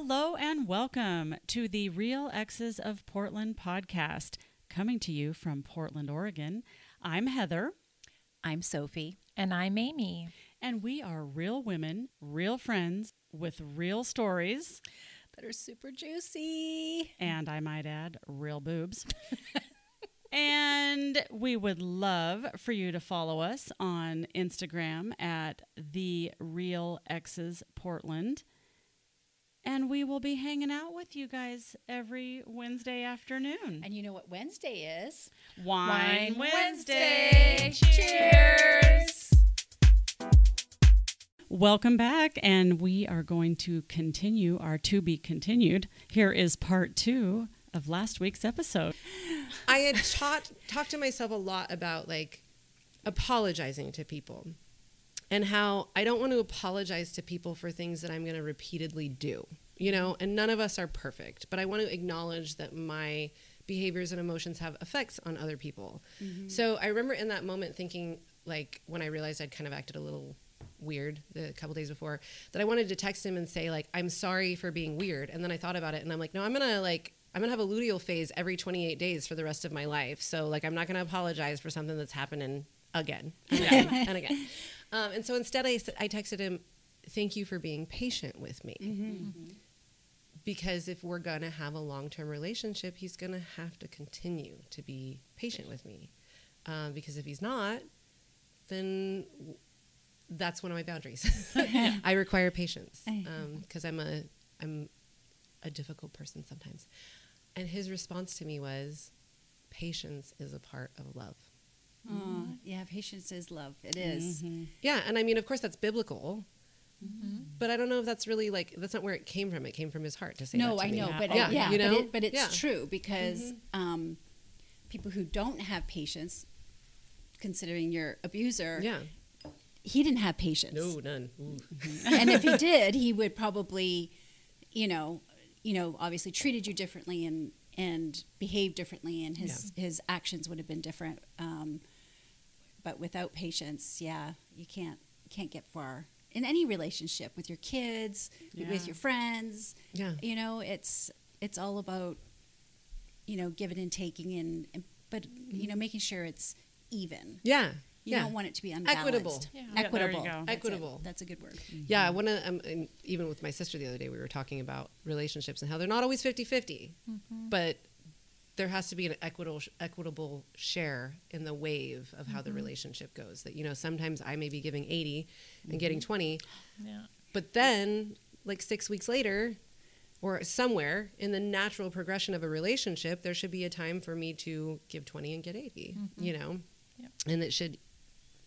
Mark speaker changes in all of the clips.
Speaker 1: Hello and welcome to the Real Exes of Portland podcast, coming to you from Portland, Oregon. I'm Heather,
Speaker 2: I'm Sophie.
Speaker 3: And I'm Amy.
Speaker 1: and we are real women, real friends with real stories,
Speaker 2: That are super juicy.
Speaker 1: and I might add, real boobs. and we would love for you to follow us on Instagram at the Real Exes Portland. And we will be hanging out with you guys every Wednesday afternoon.
Speaker 2: And you know what Wednesday is?
Speaker 1: Wine,
Speaker 3: Wine
Speaker 1: Wednesday.
Speaker 3: Wednesday. Cheers.
Speaker 1: Welcome back, and we are going to continue our to be continued. Here is part two of last week's episode.
Speaker 4: I had taught talked to myself a lot about like apologizing to people and how I don't want to apologize to people for things that I'm going to repeatedly do. You know, and none of us are perfect, but I want to acknowledge that my behaviors and emotions have effects on other people. Mm-hmm. So I remember in that moment thinking like when I realized I'd kind of acted a little weird the couple days before that I wanted to text him and say like I'm sorry for being weird and then I thought about it and I'm like no I'm going to like I'm gonna have a luteal phase every 28 days for the rest of my life. So like I'm not gonna apologize for something that's happening again and again and again. Um, and so instead, I, I texted him, "Thank you for being patient with me." Because if we're gonna have a long term relationship, he's gonna have to continue to be patient with me. Um, because if he's not, then w- that's one of my boundaries. I require patience because I'm a I'm a difficult person sometimes. And his response to me was, "Patience is a part of love."
Speaker 2: Oh, yeah, patience is love. It is.
Speaker 4: Yeah, and I mean, of course, that's biblical, but I don't know if that's really like that's not where it came from. It came from his heart to say.
Speaker 2: No,
Speaker 4: that to
Speaker 2: I
Speaker 4: me.
Speaker 2: know, but
Speaker 4: yeah,
Speaker 2: it, yeah,
Speaker 4: you know,
Speaker 2: but, it, but it's
Speaker 4: Yeah.
Speaker 2: true because um, people who don't have patience, considering your abuser,
Speaker 4: Yeah,
Speaker 2: he didn't have patience.
Speaker 4: no, none. Ooh.
Speaker 2: and if he did, he would probably, you know, you know, obviously treated you differently and and behaved differently, and his his actions would have been different. Um, but without patience, yeah, you can't can't get far in any relationship with your kids,
Speaker 1: Yeah.
Speaker 2: with your friends.
Speaker 4: Yeah,
Speaker 2: You know, it's it's all about you know giving and taking, and, and but you know mm-hmm. making sure it's even.
Speaker 4: yeah,
Speaker 2: You
Speaker 4: yeah.
Speaker 2: don't want it to be unbalanced.
Speaker 4: Equitable.
Speaker 1: Yeah, there you
Speaker 2: Equitable.
Speaker 1: go.
Speaker 2: That's it. That's a good word. Mm-hmm.
Speaker 4: Yeah, one of um, and even with my sister the other day, we were talking about relationships and how they're not always 50-50, mm-hmm. but there has to be an equitable equitable share in the wave of how the mm-hmm. relationship goes. That you know, sometimes I may be giving eighty and mm-hmm. getting twenty,
Speaker 3: Yeah.
Speaker 4: but then like six weeks later. Or somewhere in the natural progression of a relationship, there should be a time for me to give 20 and get 80, mm-hmm. you know?
Speaker 3: Yep.
Speaker 4: And it should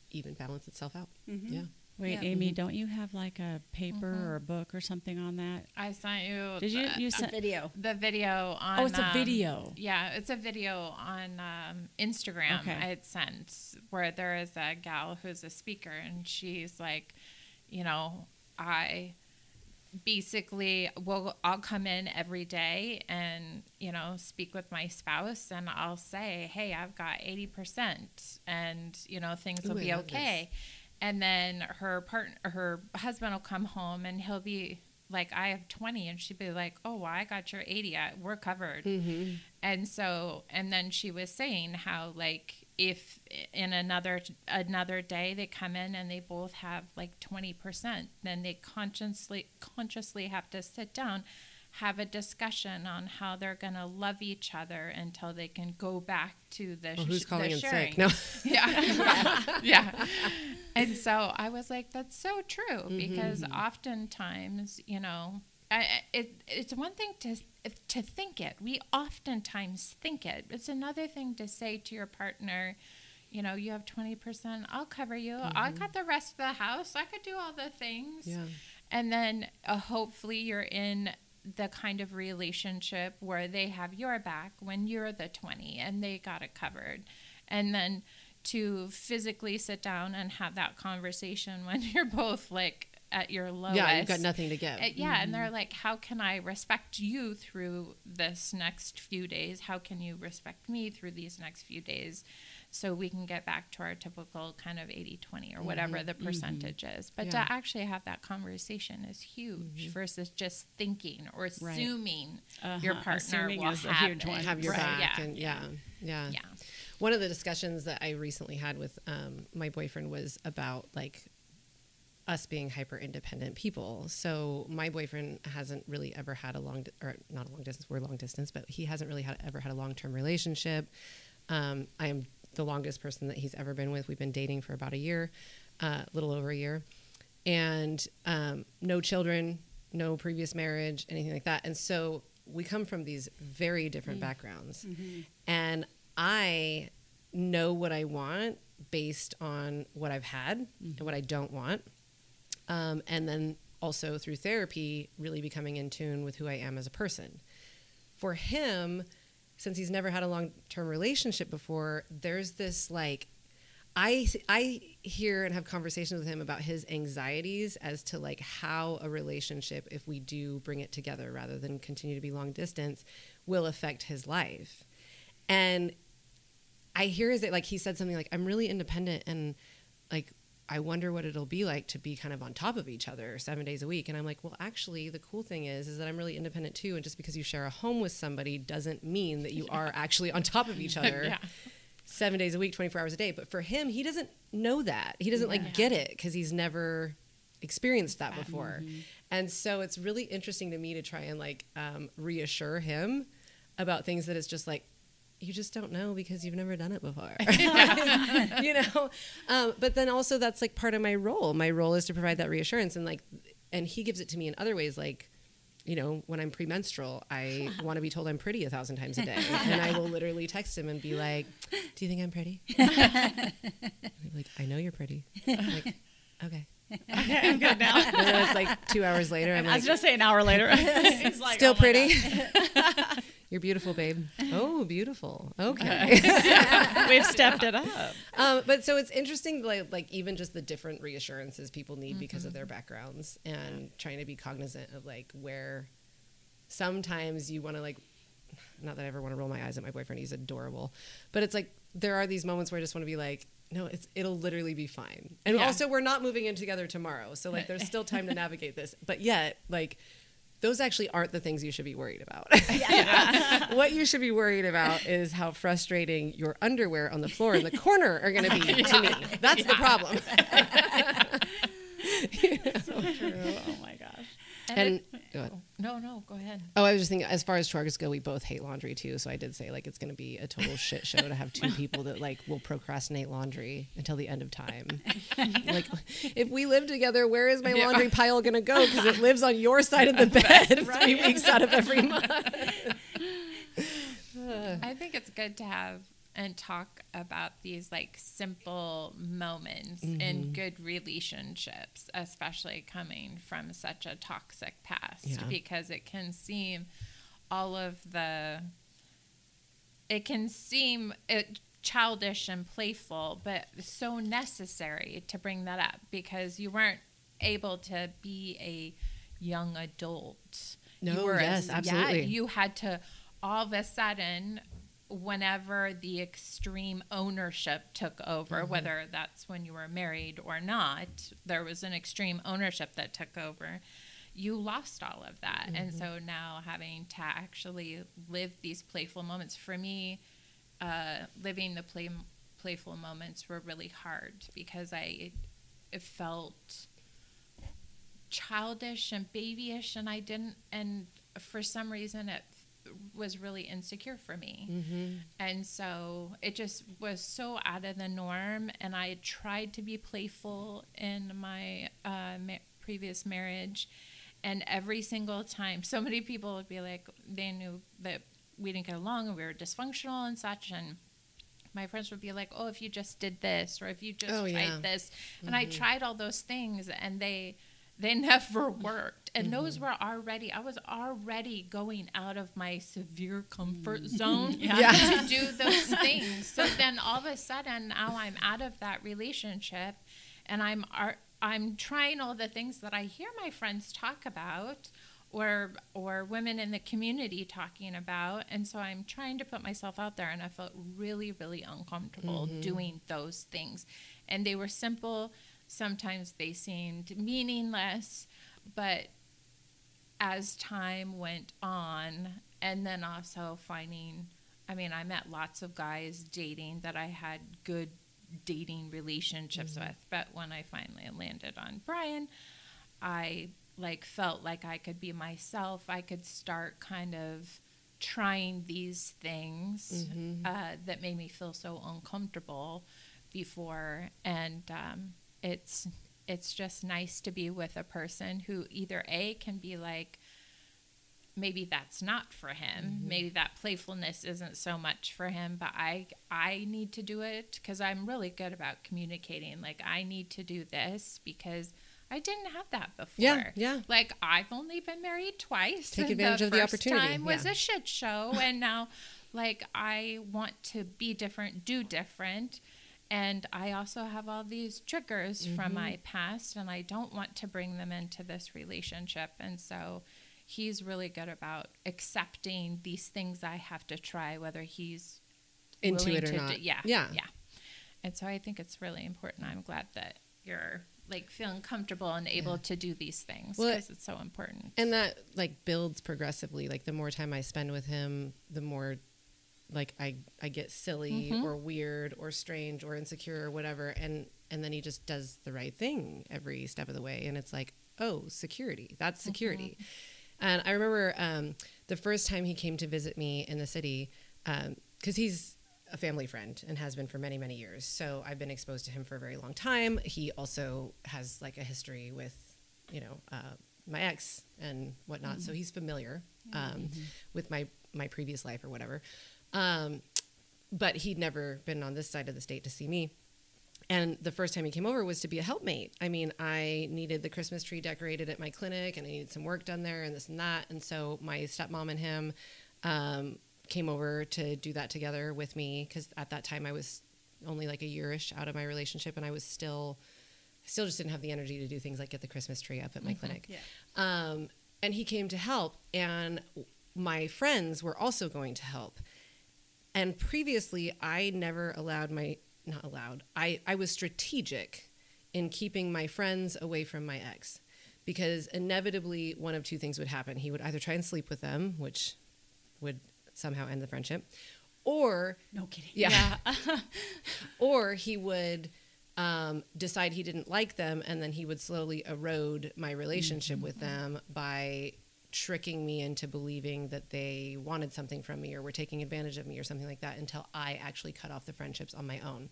Speaker 4: even balance itself out.
Speaker 2: Mhm.
Speaker 4: Yeah.
Speaker 1: Wait,
Speaker 2: Yeah.
Speaker 1: Amy, don't you have like a paper or a book or something on that?
Speaker 3: I sent you.
Speaker 1: Did you?
Speaker 3: the,
Speaker 1: You
Speaker 2: A
Speaker 1: sent?
Speaker 2: video.
Speaker 3: the video on?
Speaker 1: Oh, it's a
Speaker 3: um,
Speaker 1: video.
Speaker 3: Yeah, it's a video on um, Instagram.
Speaker 1: Okay.
Speaker 3: I had sent where there is a gal who's a speaker, and she's like, you know, I basically will I'll come in every day and you know speak with my spouse and I'll say hey I've got 80% and you know things will
Speaker 4: Ooh, I
Speaker 3: be
Speaker 4: okay this.
Speaker 3: And then her partner her husband will come home and he'll be like I have 20 and she'd be like oh well, I got your 80 I, we're covered
Speaker 4: Mm-hmm.
Speaker 3: and so and then she was saying how like if in another another day they come in and they both have like 20% then they consciously consciously have to sit down have a discussion on how they're going to love each other until they can go back to the
Speaker 4: Well, who's
Speaker 3: sh-
Speaker 4: calling
Speaker 3: the
Speaker 4: in
Speaker 3: sharing.
Speaker 4: sick? No.
Speaker 3: yeah. yeah. And so I was like, that's so true mm-hmm, because mm-hmm. oftentimes, you know, I, it, it's one thing to to think it. We oftentimes think it. It's another thing to say to your partner, you know, you have 20%, I'll cover you. I mm-hmm. got the rest of the house. I could do all the things.
Speaker 4: Yeah.
Speaker 3: And then uh, hopefully you're in the kind of relationship where they have your back when you're the 20 and they got it covered. And then to physically sit down and have that conversation when you're both like at your lowest.
Speaker 4: Yeah, you've got nothing to give.
Speaker 3: Uh, yeah, and they're like, "How can I respect you through this next few days? How can you respect me through these next few days?" So we can get back to our typical kind of 80 20 or whatever
Speaker 4: Mm-hmm.
Speaker 3: the percentage is. But
Speaker 4: Yeah.
Speaker 3: to actually have that conversation is huge
Speaker 4: Mm-hmm.
Speaker 3: versus just thinking or assuming
Speaker 1: Uh-huh.
Speaker 3: your partner
Speaker 1: Assuming
Speaker 3: will have,
Speaker 1: huge
Speaker 3: it.
Speaker 1: one.
Speaker 4: have your
Speaker 3: Right,
Speaker 4: back
Speaker 3: yeah,
Speaker 4: and yeah, yeah
Speaker 3: yeah.
Speaker 4: one of the discussions that i recently had with um, my boyfriend was about like us being hyper independent people so my boyfriend hasn't really ever had a long di- or not a long distance we're long distance but he hasn't really had ever had a long-term relationship um, i am the longest person that he's ever been with we've been dating for about a year a uh, little over a year and um, no children, no previous marriage, anything like that. And so we come from these very different backgrounds. And I know what I want based on what I've had and what I don't want. Um, and then also through therapy, really becoming in tune with who I am as a person. For him, since he's never had a long term relationship before, there's this like I I hear and have conversations with him about his anxieties as to like how a relationship, if we do bring it together rather than continue to be long distance, will affect his life. And I hear is that like he said something like I'm really independent and like I wonder what it'll be like to be kind of on top of each other seven days a week. And I'm like, well, actually, the cool thing is, is that I'm really independent too. And just because you share a home with somebody doesn't mean that you are actually on top of each other
Speaker 3: Yeah.
Speaker 4: seven days a week, 24 hours a day. But for him, he doesn't know that. He doesn't like get it because he's never experienced that before. And so it's really interesting to me to try and like um, reassure him about things that it's just like, you just don't know because you've never done it before. you know? Um, but then also that's like part of my role. My role is to provide that reassurance and like, and he gives it to me in other ways, like, you know, when I'm premenstrual, I want to be told I'm pretty a thousand times a day. And I will literally text him and be like, Do you think I'm pretty? Like, I know you're pretty. I'm like, okay.
Speaker 1: Okay, I'm good now.
Speaker 4: And then it's like two hours later, I'm
Speaker 1: I
Speaker 4: like,
Speaker 1: was just say an hour later. Like,
Speaker 4: Still
Speaker 1: "Oh
Speaker 4: pretty?
Speaker 1: God."
Speaker 4: You're beautiful, babe. Oh, beautiful. Okay.
Speaker 1: We've stepped it up.
Speaker 4: um, but so it's interesting, like, like even just the different reassurances people need because of their backgrounds and trying to be cognizant of like where sometimes you want to like, not that I ever want to roll my eyes at my boyfriend. He's adorable, but it's like there are these moments where I just want to be like, no, it's it'll literally be fine. And
Speaker 3: Yeah.
Speaker 4: also, we're not moving in together tomorrow, so like there's still time to navigate this. But yet, like. Those actually aren't the things you should be worried about. what you should be worried about is how frustrating your underwear on the floor in the corner are going to be to me. That's the problem.
Speaker 1: So true. Oh my gosh.
Speaker 4: And
Speaker 3: it-
Speaker 4: go ahead.
Speaker 3: No, no, go ahead.
Speaker 4: oh, I was just thinking, as far as chores go, we both hate laundry too. So I did say like it's going to be a total shit show to have two people that like will procrastinate laundry until the end of time. like, if we live together, where is my laundry pile going to go? Because it lives on your side of the bed three weeks out of every month.
Speaker 3: I think it's good to have and talk about these like simple moments
Speaker 4: Mm-hmm.
Speaker 3: in good relationships, especially coming from such a toxic past,
Speaker 4: Yeah.
Speaker 3: because it can seem all of the, it can seem it, childish and playful, but so necessary to bring that up because you weren't able to be a young adult.
Speaker 4: No,
Speaker 3: you were a-
Speaker 4: yes, absolutely.
Speaker 3: Yeah, you had to all of a sudden whenever the extreme ownership took over
Speaker 4: Mm-hmm.
Speaker 3: whether that's when you were married or not there was an extreme ownership that took over you lost all of that and
Speaker 4: Mm-hmm.
Speaker 3: so now having to actually live these playful moments for me uh, living the play, playful moments were really hard because i it felt childish and babyish and i didn't and for some reason it was really insecure for me
Speaker 4: Mm-hmm.
Speaker 3: and so it just was so out of the norm and i tried to be playful in my uh, ma- previous marriage and every single time so many people would be like they knew that we didn't get along and we were dysfunctional and such and my friends would be like, "Oh, if you just did this, or if you just
Speaker 4: Oh,
Speaker 3: tried
Speaker 4: yeah.
Speaker 3: this," and I tried all those things, and they they never worked. And those were already I was already going out of my severe comfort zone
Speaker 1: Yeah.
Speaker 3: to do those things. So then all of a sudden, now I'm out of that relationship, and I'm I'm trying all the things that I hear my friends talk about, or or women in the community talking about and so i'm trying to put myself out there and i felt really really uncomfortable
Speaker 4: Mm-hmm.
Speaker 3: doing those things and they were simple sometimes they seemed meaningless but as time went on and then also finding i mean i met lots of guys dating that i had good dating relationships with but when i finally landed on brian i like felt like i could be myself. I could start kind of trying these things uh, that made me feel so uncomfortable before and um, it's it's just nice to be with a person who either a can be like maybe that's not for him mm-hmm. maybe that playfulness isn't so much for him but i i need to do it because i'm really good about communicating like i need to do this because i didn't have that before
Speaker 4: Yeah, yeah.
Speaker 3: like i've only been married twice
Speaker 4: Take advantage of the opportunity,
Speaker 3: time was
Speaker 4: yeah.
Speaker 3: a shit show and now like i want to be different do different and i also have all these triggers
Speaker 4: Mm-hmm.
Speaker 3: from my past and i don't want to bring them into this relationship and so he's really good about accepting these things i have to try whether he's
Speaker 4: Into it or not.
Speaker 3: do- yeah
Speaker 4: Yeah.
Speaker 3: yeah and so i think it's really important i'm glad that you're like feeling comfortable and able to do these things
Speaker 4: Well,
Speaker 3: because it's so important
Speaker 4: and that like builds progressively like the more time i spend with him the more like i i get silly
Speaker 3: Mm-hmm.
Speaker 4: or weird or strange or insecure or whatever and and then he just does the right thing every step of the way and it's like oh security that's security. And i remember um, the first time he came to visit me in the city because he's a family friend and has been for many many years so i've been exposed to him for a very long time. He also has like a history with you know uh, my ex and whatnot so he's familiar um, with my my previous life or whatever um, but he'd never been on this side of the state to see me and the first time he came over was to be a helpmate. I mean, I needed the Christmas tree decorated at my clinic and I needed some work done there and this and that. And so my stepmom and him um, came over to do that together with me because at that time I was only like a yearish out of my relationship and I was still, I still just didn't have the energy to do things like get the Christmas tree up at my clinic.
Speaker 2: Yeah.
Speaker 4: Um, and he came to help, and my friends were also going to help. And previously, I never allowed my not allowed. I I was strategic in keeping my friends away from my ex because inevitably one of two things would happen. He would either try and sleep with them, which would somehow end the friendship, or
Speaker 2: No kidding.
Speaker 4: yeah, or he would um, decide he didn't like them, and then he would slowly erode my relationship with them by tricking me into believing that they wanted something from me or were taking advantage of me or something like that until I actually cut off the friendships on my own.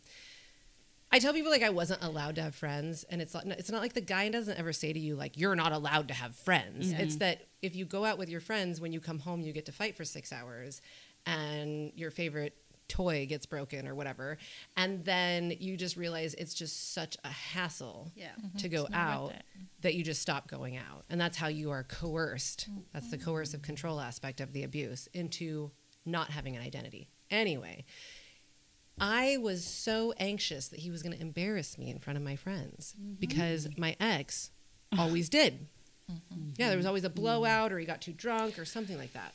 Speaker 4: I tell people like I wasn't allowed to have friends, and it's not, it's not like the guy doesn't ever say to you like you're not allowed to have friends. Mm-hmm. It's that if you go out with your friends, when you come home, you get to fight for six hours, and your favorite toy gets broken or whatever, and then you just realize it's just such a hassle
Speaker 2: Yeah.
Speaker 4: to go out that you just stop going out, and that's how you are coerced. That's the mm-hmm. coercive control aspect of the abuse into not having an identity. Anyway. I was so anxious that he was going to embarrass me in front of my friends mm-hmm. because my ex always did. Yeah, there was always a blowout, or he got too drunk, or something like that.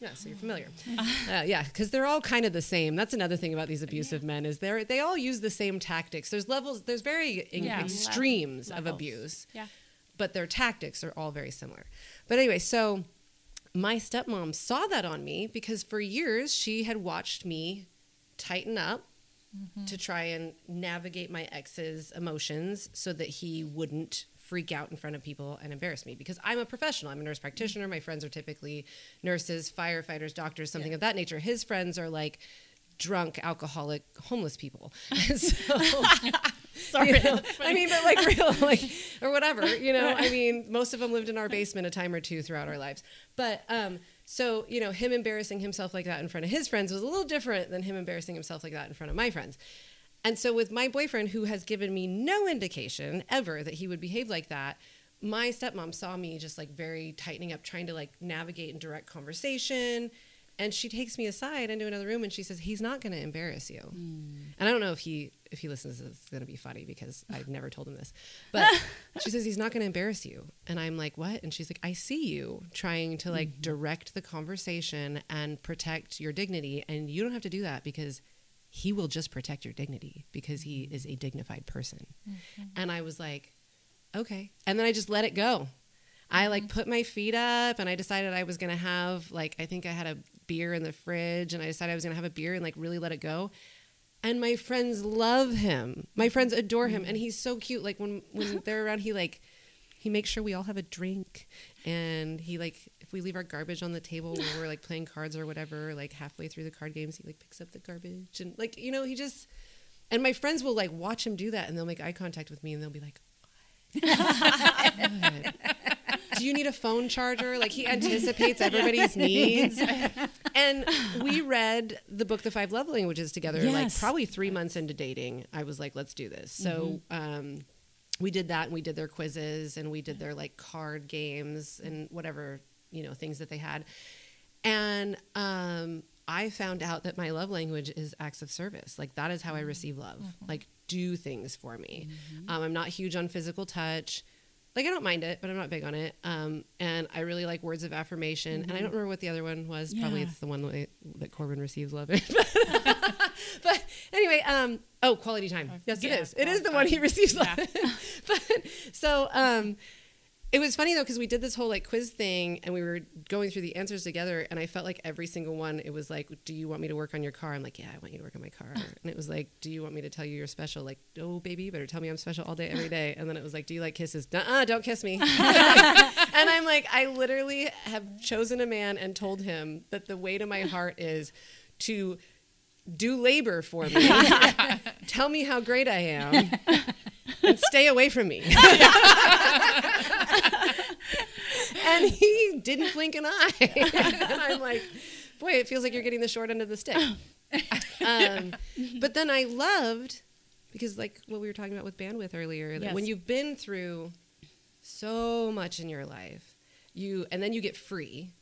Speaker 4: Yeah, so you're familiar. Uh, yeah, because they're all kind of the same. That's another thing about these abusive men is they they all use the same tactics. There's levels. There's very in-
Speaker 3: Yeah,
Speaker 4: extremes
Speaker 3: level-
Speaker 4: of abuse
Speaker 3: Yeah.
Speaker 4: but their tactics are all very similar. But anyway, so my stepmom saw that on me because for years she had watched me tighten up to try and navigate my ex's emotions so that he wouldn't freak out in front of people and embarrass me because I'm a professional. I'm a nurse practitioner. My friends are typically nurses, firefighters, doctors, something of that nature. His friends are like drunk, alcoholic, homeless people. so,
Speaker 1: Sorry.
Speaker 4: you know, I mean, but like real, like, or whatever, you know, I mean, most of them lived in our basement a time or two throughout our lives. But, um, so, you know, him embarrassing himself like that in front of his friends was a little different than him embarrassing himself like that in front of my friends. And so, with my boyfriend, who has given me no indication ever that he would behave like that, my stepmom saw me just like very tightening up, trying to like navigate and direct conversation. and she takes me aside into another room and she says, "He's not going to embarrass you." Mm. And I don't know if he if he listens, it's going to be funny because I've never told him this. But she says he's not going to embarrass you, and I'm like, "What?" And she's like, "I see you trying to like mm-hmm. direct the conversation and protect your dignity, and you don't have to do that because." He will just protect your dignity because he mm-hmm. is a dignified person. Mm-hmm. And I was like, okay. And then I just let it go. I like mm-hmm. put my feet up and I decided I was going to have like I think I had a beer in the fridge and I decided I was going to have a beer and like really let it go. And my friends love him. My friends adore him and he's so cute like when when they're around he like he makes sure we all have a drink and he like if we leave our garbage on the table when we're like playing cards or whatever like halfway through the card games he like picks up the garbage and like you know he just and my friends will like watch him do that and they'll make eye contact with me and they'll be like do you need a phone charger? Like he anticipates everybody's needs. And we read the book The Five Love Languages together, like probably three months into dating. I was like, let's do this. So um, we did that and we did their quizzes and we did their like card games and whatever, you know, things that they had. And um, I found out that my love language is acts of service. Like that is how I receive love. Like do things for me. Um, I'm not huge on physical touch. Like I don't mind it, but I'm not big on it. Um, and I really like words of affirmation. And I don't remember what the other one was. Probably it's the one that, that Corbin receives love in. but anyway, um, oh, quality time. Yes,
Speaker 3: Yeah,
Speaker 4: it is. It is the one he
Speaker 3: time.
Speaker 4: receives
Speaker 3: Yeah.
Speaker 4: love. in. but so um, it was funny though because we did this whole like quiz thing and we were going through the answers together and I felt like every single one it was like do you want me to work on your car? I'm like yeah I want you to work on my car. And it was like do you want me to tell you you're special? Like oh baby you better tell me I'm special all day every day. And then it was like do you like kisses? Uh don't kiss me. And I'm like I literally have chosen a man and told him that the way to my heart is to do labor for me. Tell me how great I am and stay away from me and he didn't blink an eye. and I'm like, boy, it feels like you're getting the short end of the stick. Um, but then I loved because, like what we were talking about with bandwidth earlier, that when you've been through so much in your life, you and then you get free.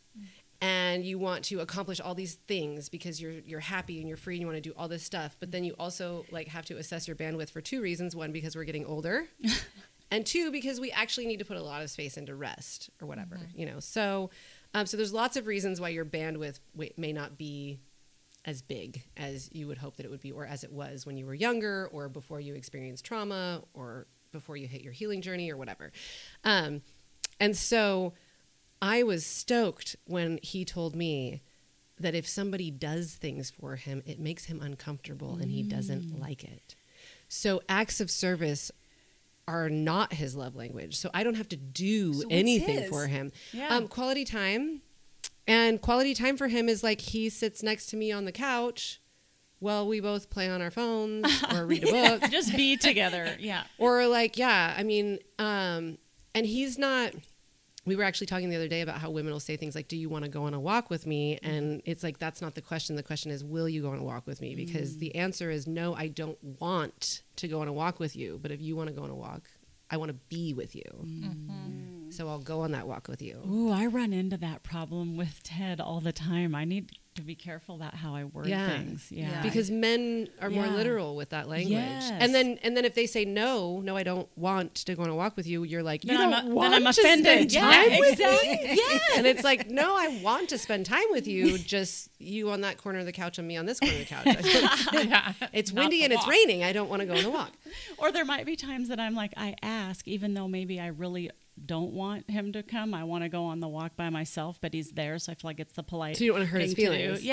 Speaker 4: And you want to accomplish all these things because you're you're happy and you're free and you want to do all this stuff, but then you also like have to assess your bandwidth for two reasons. One, because we're getting older, and two because we actually need to put a lot of space into rest or whatever you know? So um, so there's lots of reasons why your bandwidth may not be as big as you would hope that it would be or as it was when you were younger or before you experienced trauma or before you hit your healing journey or whatever. Um, and so i was stoked when he told me that if somebody does things for him it makes him uncomfortable and he doesn't like it so acts of service are not his love language. So I don't have to do
Speaker 2: So
Speaker 4: anything for him.
Speaker 1: Yeah.
Speaker 4: Um, quality time. And quality time for him is like he sits next to me on the couch while we both play on our phones or read a book.
Speaker 1: Just be together. Yeah.
Speaker 4: Or like, yeah, I mean, um, and he's not. We were actually talking the other day about how women will say things like, "Do you want to go on a walk with me?" Mm-hmm. And it's like that's not the question. The question is, "Will you go on a walk with me?" Mm-hmm. Because the answer is no. I don't want to go on a walk with you. But if you want to go on a walk, I want to be with you. Mm-hmm. So I'll go on that walk with you.
Speaker 1: Ooh, I run into that problem with Ted all the time. I need to be careful about how I word
Speaker 4: Yeah.
Speaker 1: things. Yeah.
Speaker 2: Yeah.
Speaker 4: because men are more
Speaker 1: Yeah.
Speaker 4: literal with that language.
Speaker 1: Yes.
Speaker 4: And then and then if they say no, no, I don't want to go on a walk with you, you're like, you
Speaker 1: then,
Speaker 4: don't
Speaker 1: I'm,
Speaker 4: want
Speaker 1: then I'm
Speaker 4: to
Speaker 1: offended.
Speaker 4: spend
Speaker 1: Yeah,
Speaker 4: time with
Speaker 1: exactly.
Speaker 4: me.
Speaker 1: Yes.
Speaker 4: And it's like, no, I want to spend time with you. Just you on that corner of the couch and me on this corner of the couch.
Speaker 3: yeah.
Speaker 4: it's
Speaker 3: Not
Speaker 4: windy
Speaker 3: the
Speaker 4: and it's raining. I don't want to go on a walk.
Speaker 1: Or there might be times that I'm like, I ask, even though maybe I really don't want him to come. I want to go on the walk by myself, but he's there, so I feel like it's the polite.
Speaker 4: So you don't want to hurt his
Speaker 1: thing to do.
Speaker 4: feelings. Mm-hmm.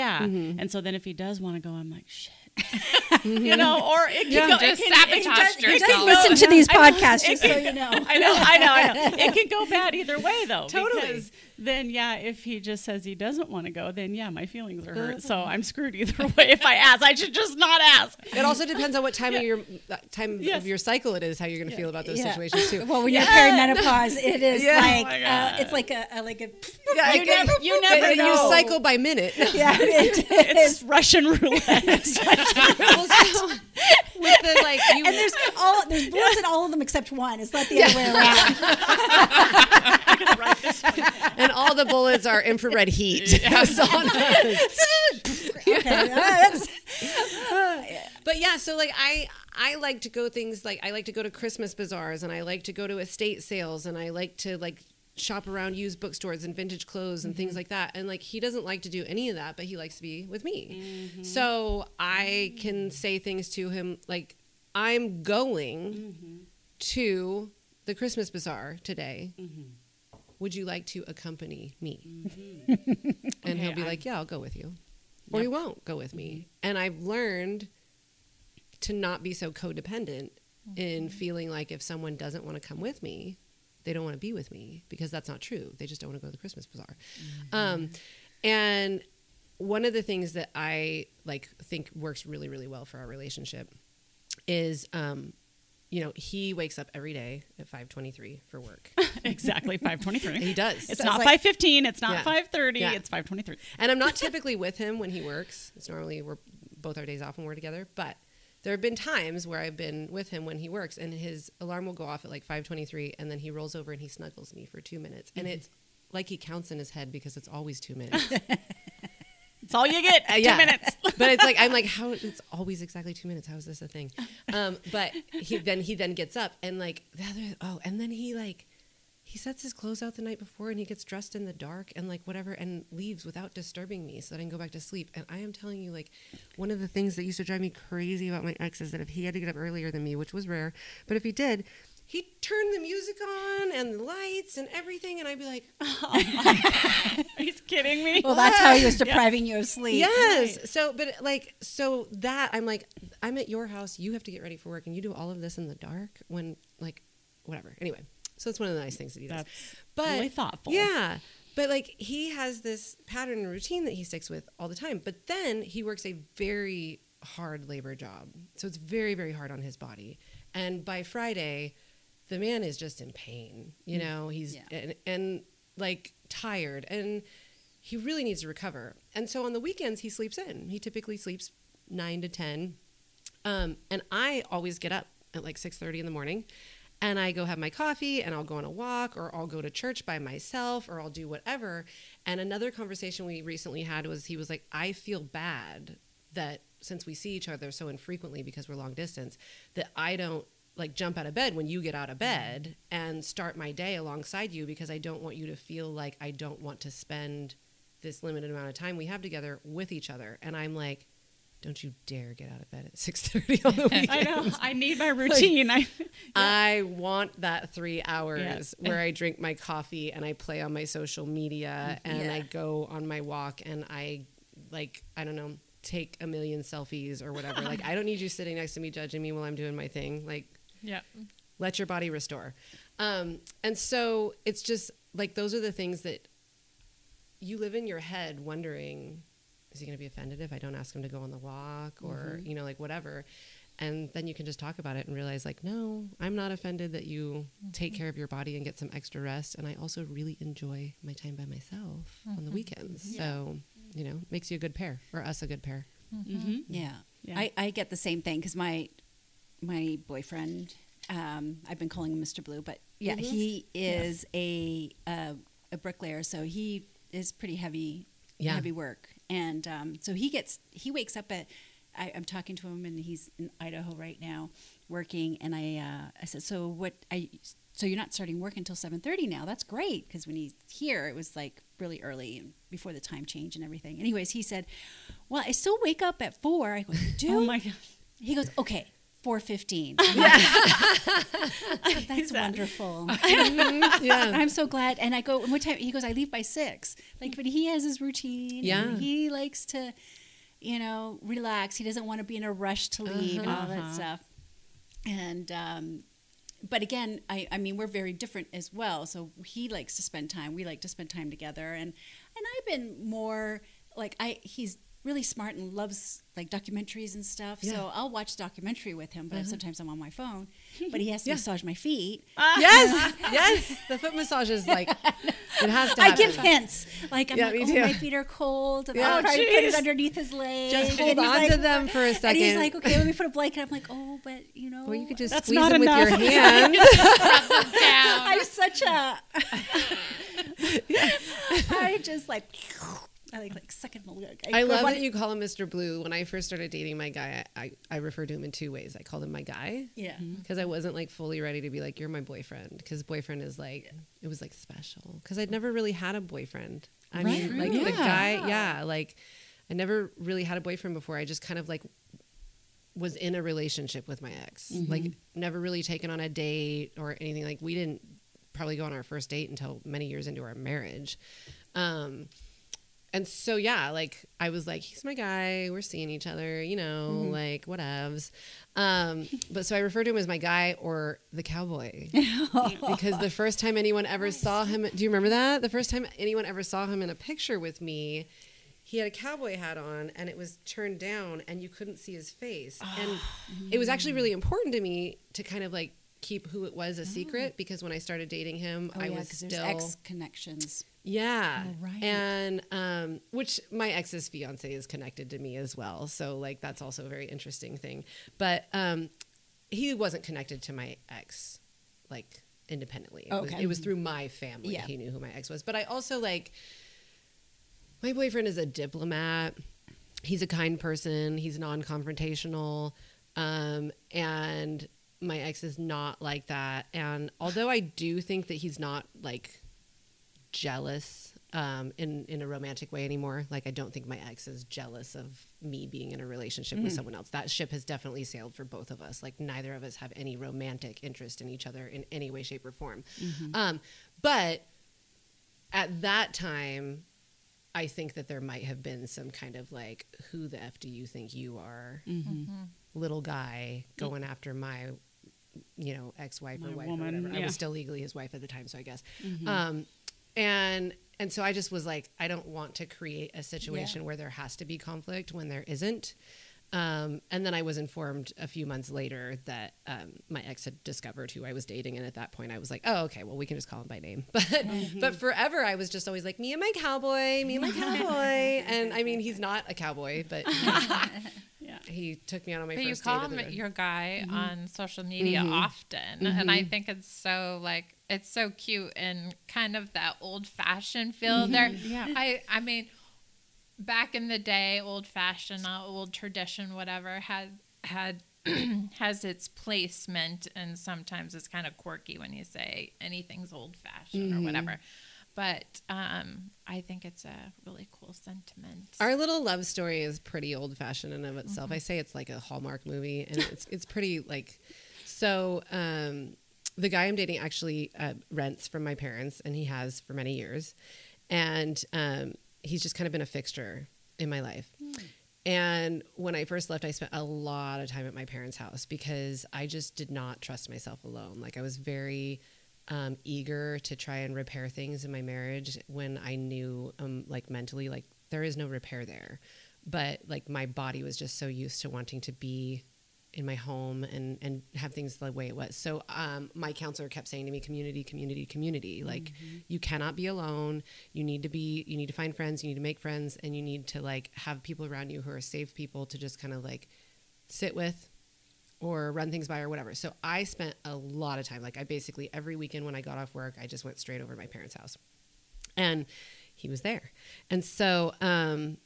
Speaker 1: Yeah. And so then if he does want to go, I'm like, shit. you know, or it can
Speaker 3: Yeah.
Speaker 1: go.
Speaker 3: Just
Speaker 1: it can, it can
Speaker 3: sabotaged
Speaker 1: it
Speaker 3: yourself.
Speaker 1: can
Speaker 2: Listen to these podcasts,
Speaker 1: It
Speaker 2: just so you know.
Speaker 1: I know, I know, I know. It can go bad either way, though.
Speaker 4: Totally.
Speaker 1: Because then, yeah, if he just says he doesn't want to go, then yeah, my feelings are hurt. So I'm screwed either way. If I ask, I should just not ask.
Speaker 4: It also depends on what time of your uh, time
Speaker 1: Yes.
Speaker 4: of your cycle it is, how you're going to feel about those
Speaker 2: Yeah.
Speaker 4: situations too.
Speaker 2: Well, when you're
Speaker 1: Yeah.
Speaker 2: perimenopause, it is
Speaker 4: Yeah.
Speaker 2: like
Speaker 1: Oh
Speaker 2: uh, it's like a, a like a
Speaker 4: Yeah,
Speaker 1: You
Speaker 4: I-
Speaker 1: never- you never
Speaker 4: you cycle by minute.
Speaker 2: yeah. It
Speaker 1: It's
Speaker 2: is.
Speaker 1: Russian roulette.
Speaker 4: Well, so, with the like you
Speaker 2: And there's all there's bullets in all of them except one. It's not the other way around.
Speaker 4: and all the bullets are infrared heat.
Speaker 2: okay, uh,
Speaker 4: But yeah, so like I I like to go things like I like to go to Christmas bazaars and I like to go to estate sales and I like to like shop around used bookstores and vintage clothes and things mm-hmm. like that. And like he doesn't like to do any of that, but he likes to be with me. Mm-hmm. So I can mm-hmm. say things to him like I'm going to the Christmas bazaar today. Would you like to accompany me? and he'll be
Speaker 1: I'm-
Speaker 4: like, "Yeah, I'll go with you." Or he won't go with me. And I've learned to not be so codependent in feeling like if someone doesn't want to come with me, they don't want to be with me because that's not true. They just don't want to go to the Christmas bazaar. Um, and one of the things that I like think works really, really well for our relationship is, um, you know, he wakes up every day at 523 for work.
Speaker 1: exactly 523.
Speaker 4: he does.
Speaker 1: It's
Speaker 2: Sounds
Speaker 1: not
Speaker 2: like-
Speaker 1: 515. It's not
Speaker 4: Yeah.
Speaker 1: 530.
Speaker 4: Yeah.
Speaker 1: It's 523.
Speaker 4: And I'm not typically with him when he works. It's normally we're both our days off when we're together. But there have been times where I've been with him when he works, and his alarm will go off at like 5:23, and then he rolls over and he snuggles me for two minutes, and it's like he counts in his head because it's always two minutes.
Speaker 1: It's all you get.
Speaker 4: Uh,
Speaker 1: Two
Speaker 4: yeah.
Speaker 1: minutes.
Speaker 4: but it's like I'm like, how? It's always exactly two minutes. How is this a thing? Um, but he then he then gets up and like the other oh, and then he like he sets his clothes out the night before and he gets dressed in the dark and like whatever and leaves without disturbing me so that I can go back to sleep. And I am telling you, like one of the things that used to drive me crazy about my ex is that if he had to get up earlier than me, which was rare, but if he did. He turned the music on and the lights and everything, and I'd be like, oh
Speaker 1: Are you kidding me?
Speaker 2: well, that's how he was depriving you of sleep.
Speaker 4: Yes. So, but like, so that I'm like, I'm at your house. You have to get ready for work, and you do all of this in the dark when, like, whatever. Anyway, so it's one of the nice things that he does.
Speaker 1: That's
Speaker 4: but
Speaker 1: really thoughtful.
Speaker 4: Yeah. But like, he has this pattern and routine that he sticks with all the time. But then he works a very hard labor job, so it's very, very hard on his body. And by Friday, the man is just in pain. You know, he's
Speaker 2: Yeah.
Speaker 4: and, and like tired and he really needs to recover. And so on the weekends, he sleeps in. He typically sleeps nine to ten, um, and I always get up at like six thirty in the morning, and I go have my coffee, and I'll go on a walk, or I'll go to church by myself, or I'll do whatever. And another conversation we recently had was he was like, I feel bad that since we see each other so infrequently because we're long distance, that I don't like jump out of bed when you get out of mm-hmm. bed and start my day alongside you because I don't want you to feel like I don't want to spend this limited amount of time we have together with each other. And I'm like, don't you dare get out of bed at 6:30 on the weekend.
Speaker 1: I know. I need my routine. I,
Speaker 4: I want that three hours
Speaker 1: Yes.
Speaker 4: where I drink my coffee and I play on my social media and
Speaker 2: Yeah.
Speaker 4: I go on my walk and I like I don't know take a million selfies or whatever. like I don't need you sitting next to me judging me while I'm doing my thing. Like
Speaker 1: yeah.
Speaker 4: let your body restore. Um, and so it's just like those are the things that you live in your head wondering is he going to be offended if I don't ask him to go on the walk or you know like whatever? And then you can just talk about it and realize like no I'm not offended that you take care of your body and get some extra rest and I also really enjoy my time by myself on the weekends. So you know makes you a good pair or us a good pair.
Speaker 1: Mm-hmm.
Speaker 2: Yeah.
Speaker 1: Yeah.
Speaker 2: I, I get the same thing because my my boyfriend, um, I've been calling him Mr. Blue, but yeah, he is a uh, a bricklayer, so he is pretty heavy
Speaker 4: Yeah.
Speaker 2: heavy work, and um, so he gets he wakes up at. I, I'm talking to him, and he's in Idaho right now, working. And I uh, I said, so what? I so you're not starting work until 7:30 now. That's great because when he's here, it was like really early and before the time change and everything. Anyways, he said, "Well, I still wake up at four. I go, "You do?"
Speaker 1: Oh my god.
Speaker 2: He goes, okay, four fifteen. That's wonderful.
Speaker 4: yeah
Speaker 2: I'm so glad. And I go, what time? He goes, I leave by six. Like, but he has his routine. and
Speaker 4: Yeah.
Speaker 2: he likes to, you know, relax. He doesn't want to be in a rush to leave and all that
Speaker 1: Uh-huh.
Speaker 2: stuff. And, um, but again, I, I mean, we're very different as well. So he likes to spend time. We like to spend time together. And, and I've been more like, I, he's really smart and loves like documentaries and stuff.
Speaker 4: Yeah.
Speaker 2: So I'll watch a documentary with him, but uh-huh. sometimes I'm on my phone. But he has to
Speaker 4: Yeah.
Speaker 2: massage my feet.
Speaker 4: yes yes the foot massage is like it has to
Speaker 2: I
Speaker 4: happen.
Speaker 2: give hints. Like I'm
Speaker 4: Yeah,
Speaker 2: like, oh,
Speaker 4: too.
Speaker 2: my feet are cold, and
Speaker 4: Yeah.
Speaker 2: I'll try to put it
Speaker 1: jeez.
Speaker 2: underneath his leg.
Speaker 4: Just
Speaker 2: And
Speaker 4: hold on
Speaker 2: like,
Speaker 4: to them for a second.
Speaker 2: And he's like, okay, let me put a blanket. I'm like, oh, but you know,
Speaker 4: Or you could just
Speaker 1: That's
Speaker 4: squeeze
Speaker 1: not
Speaker 4: them with your hands.
Speaker 2: I'm such a. I just like, I like like second.
Speaker 4: I love that you call him Mr. Blue. When I first started dating my guy, I, I, I referred to him in two ways. I called him my guy.
Speaker 2: Yeah.
Speaker 4: Because I wasn't like fully ready to be like, you're my boyfriend. Because boyfriend is like, it was like special. Because I'd never really had a boyfriend. I
Speaker 1: Right.
Speaker 4: mean, like the guy, yeah, like I never really had a boyfriend before. I just kind of like was in a relationship with my ex. Like never really taken on a date or anything. Like we didn't probably go on our first date until many years into our marriage. Um and so yeah, like I was like, he's my guy. We're seeing each other, you know, like whatevs. Um, but so I refer to him as my guy or the cowboy because the first time anyone ever saw him, do you remember that? The first time anyone ever saw him in a picture with me, he had a cowboy hat on and it was turned down and you couldn't see his face. And it was actually really important to me to kind of like keep who it was a secret because when I started dating him,
Speaker 2: Oh
Speaker 4: I
Speaker 2: yeah,
Speaker 4: was still
Speaker 2: ex connections.
Speaker 4: Yeah.
Speaker 2: Right.
Speaker 4: And um which my ex's fiance is connected to me as well. So like that's also a very interesting thing. But um he wasn't connected to my ex like independently. It, was,
Speaker 2: Okay.
Speaker 4: it was through my family.
Speaker 2: Yeah.
Speaker 4: He knew who my ex was. But I also like my boyfriend is a diplomat. He's a kind person. He's non-confrontational. Um and my ex is not like that. And although I do think that he's not like jealous um, in in a romantic way anymore. Like I don't think my ex is jealous of me being in a relationship with someone else. That ship has definitely sailed for both of us. Like neither of us have any romantic interest in each other in any way, shape, or form. Um, but at that time, I think that there might have been some kind of like, who the f do you think you are, little guy going after my you know ex-wife
Speaker 1: My
Speaker 4: or wife
Speaker 1: woman,
Speaker 4: or whatever. I was still legally his wife at the time, so I guess. Um, and and so I just was like, I don't want to create a situation where there has to be conflict when there isn't. Um, and then I was informed a few months later that um, my ex had discovered who I was dating, and at that point I was like, oh, okay, well we can just call him by name. But but forever I was just always like, me and my cowboy, me and my cowboy. and I mean, he's not a cowboy, but
Speaker 1: Yeah.
Speaker 4: he took me out on my
Speaker 3: But you
Speaker 4: first
Speaker 3: call
Speaker 4: date.
Speaker 3: him
Speaker 4: the road.
Speaker 3: your guy on social media often, and I think it's so like it's so cute and kind of that old fashioned feel there.
Speaker 1: Yeah.
Speaker 3: I I mean, back in the day, old fashioned, uh, old tradition, whatever had had has its placement, and sometimes it's kind of quirky when you say anything's old fashioned or whatever. But um, I think it's a really cool sentiment.
Speaker 4: Our little love story is pretty old fashioned in and of itself. I say it's like a Hallmark movie, and it's it's pretty like. So um, the guy I'm dating actually uh, rents from my parents, and he has for many years, and um, he's just kind of been a fixture in my life. And when I first left, I spent a lot of time at my parents' house because I just did not trust myself alone. Like I was very um, eager to try and repair things in my marriage when I knew, um, like mentally, like there is no repair there. But like my body was just so used to wanting to be in my home and and have things the way it was. So um, my counselor kept saying to me, "Community, community, community. Like you cannot be alone. You need to be. You need to find friends. You need to make friends, and you need to like have people around you who are safe people to just kind of like sit with." Or run things by, or whatever. So I spent a lot of time. Like I basically every weekend when I got off work, I just went straight over to my parents' house, and he was there. And so um,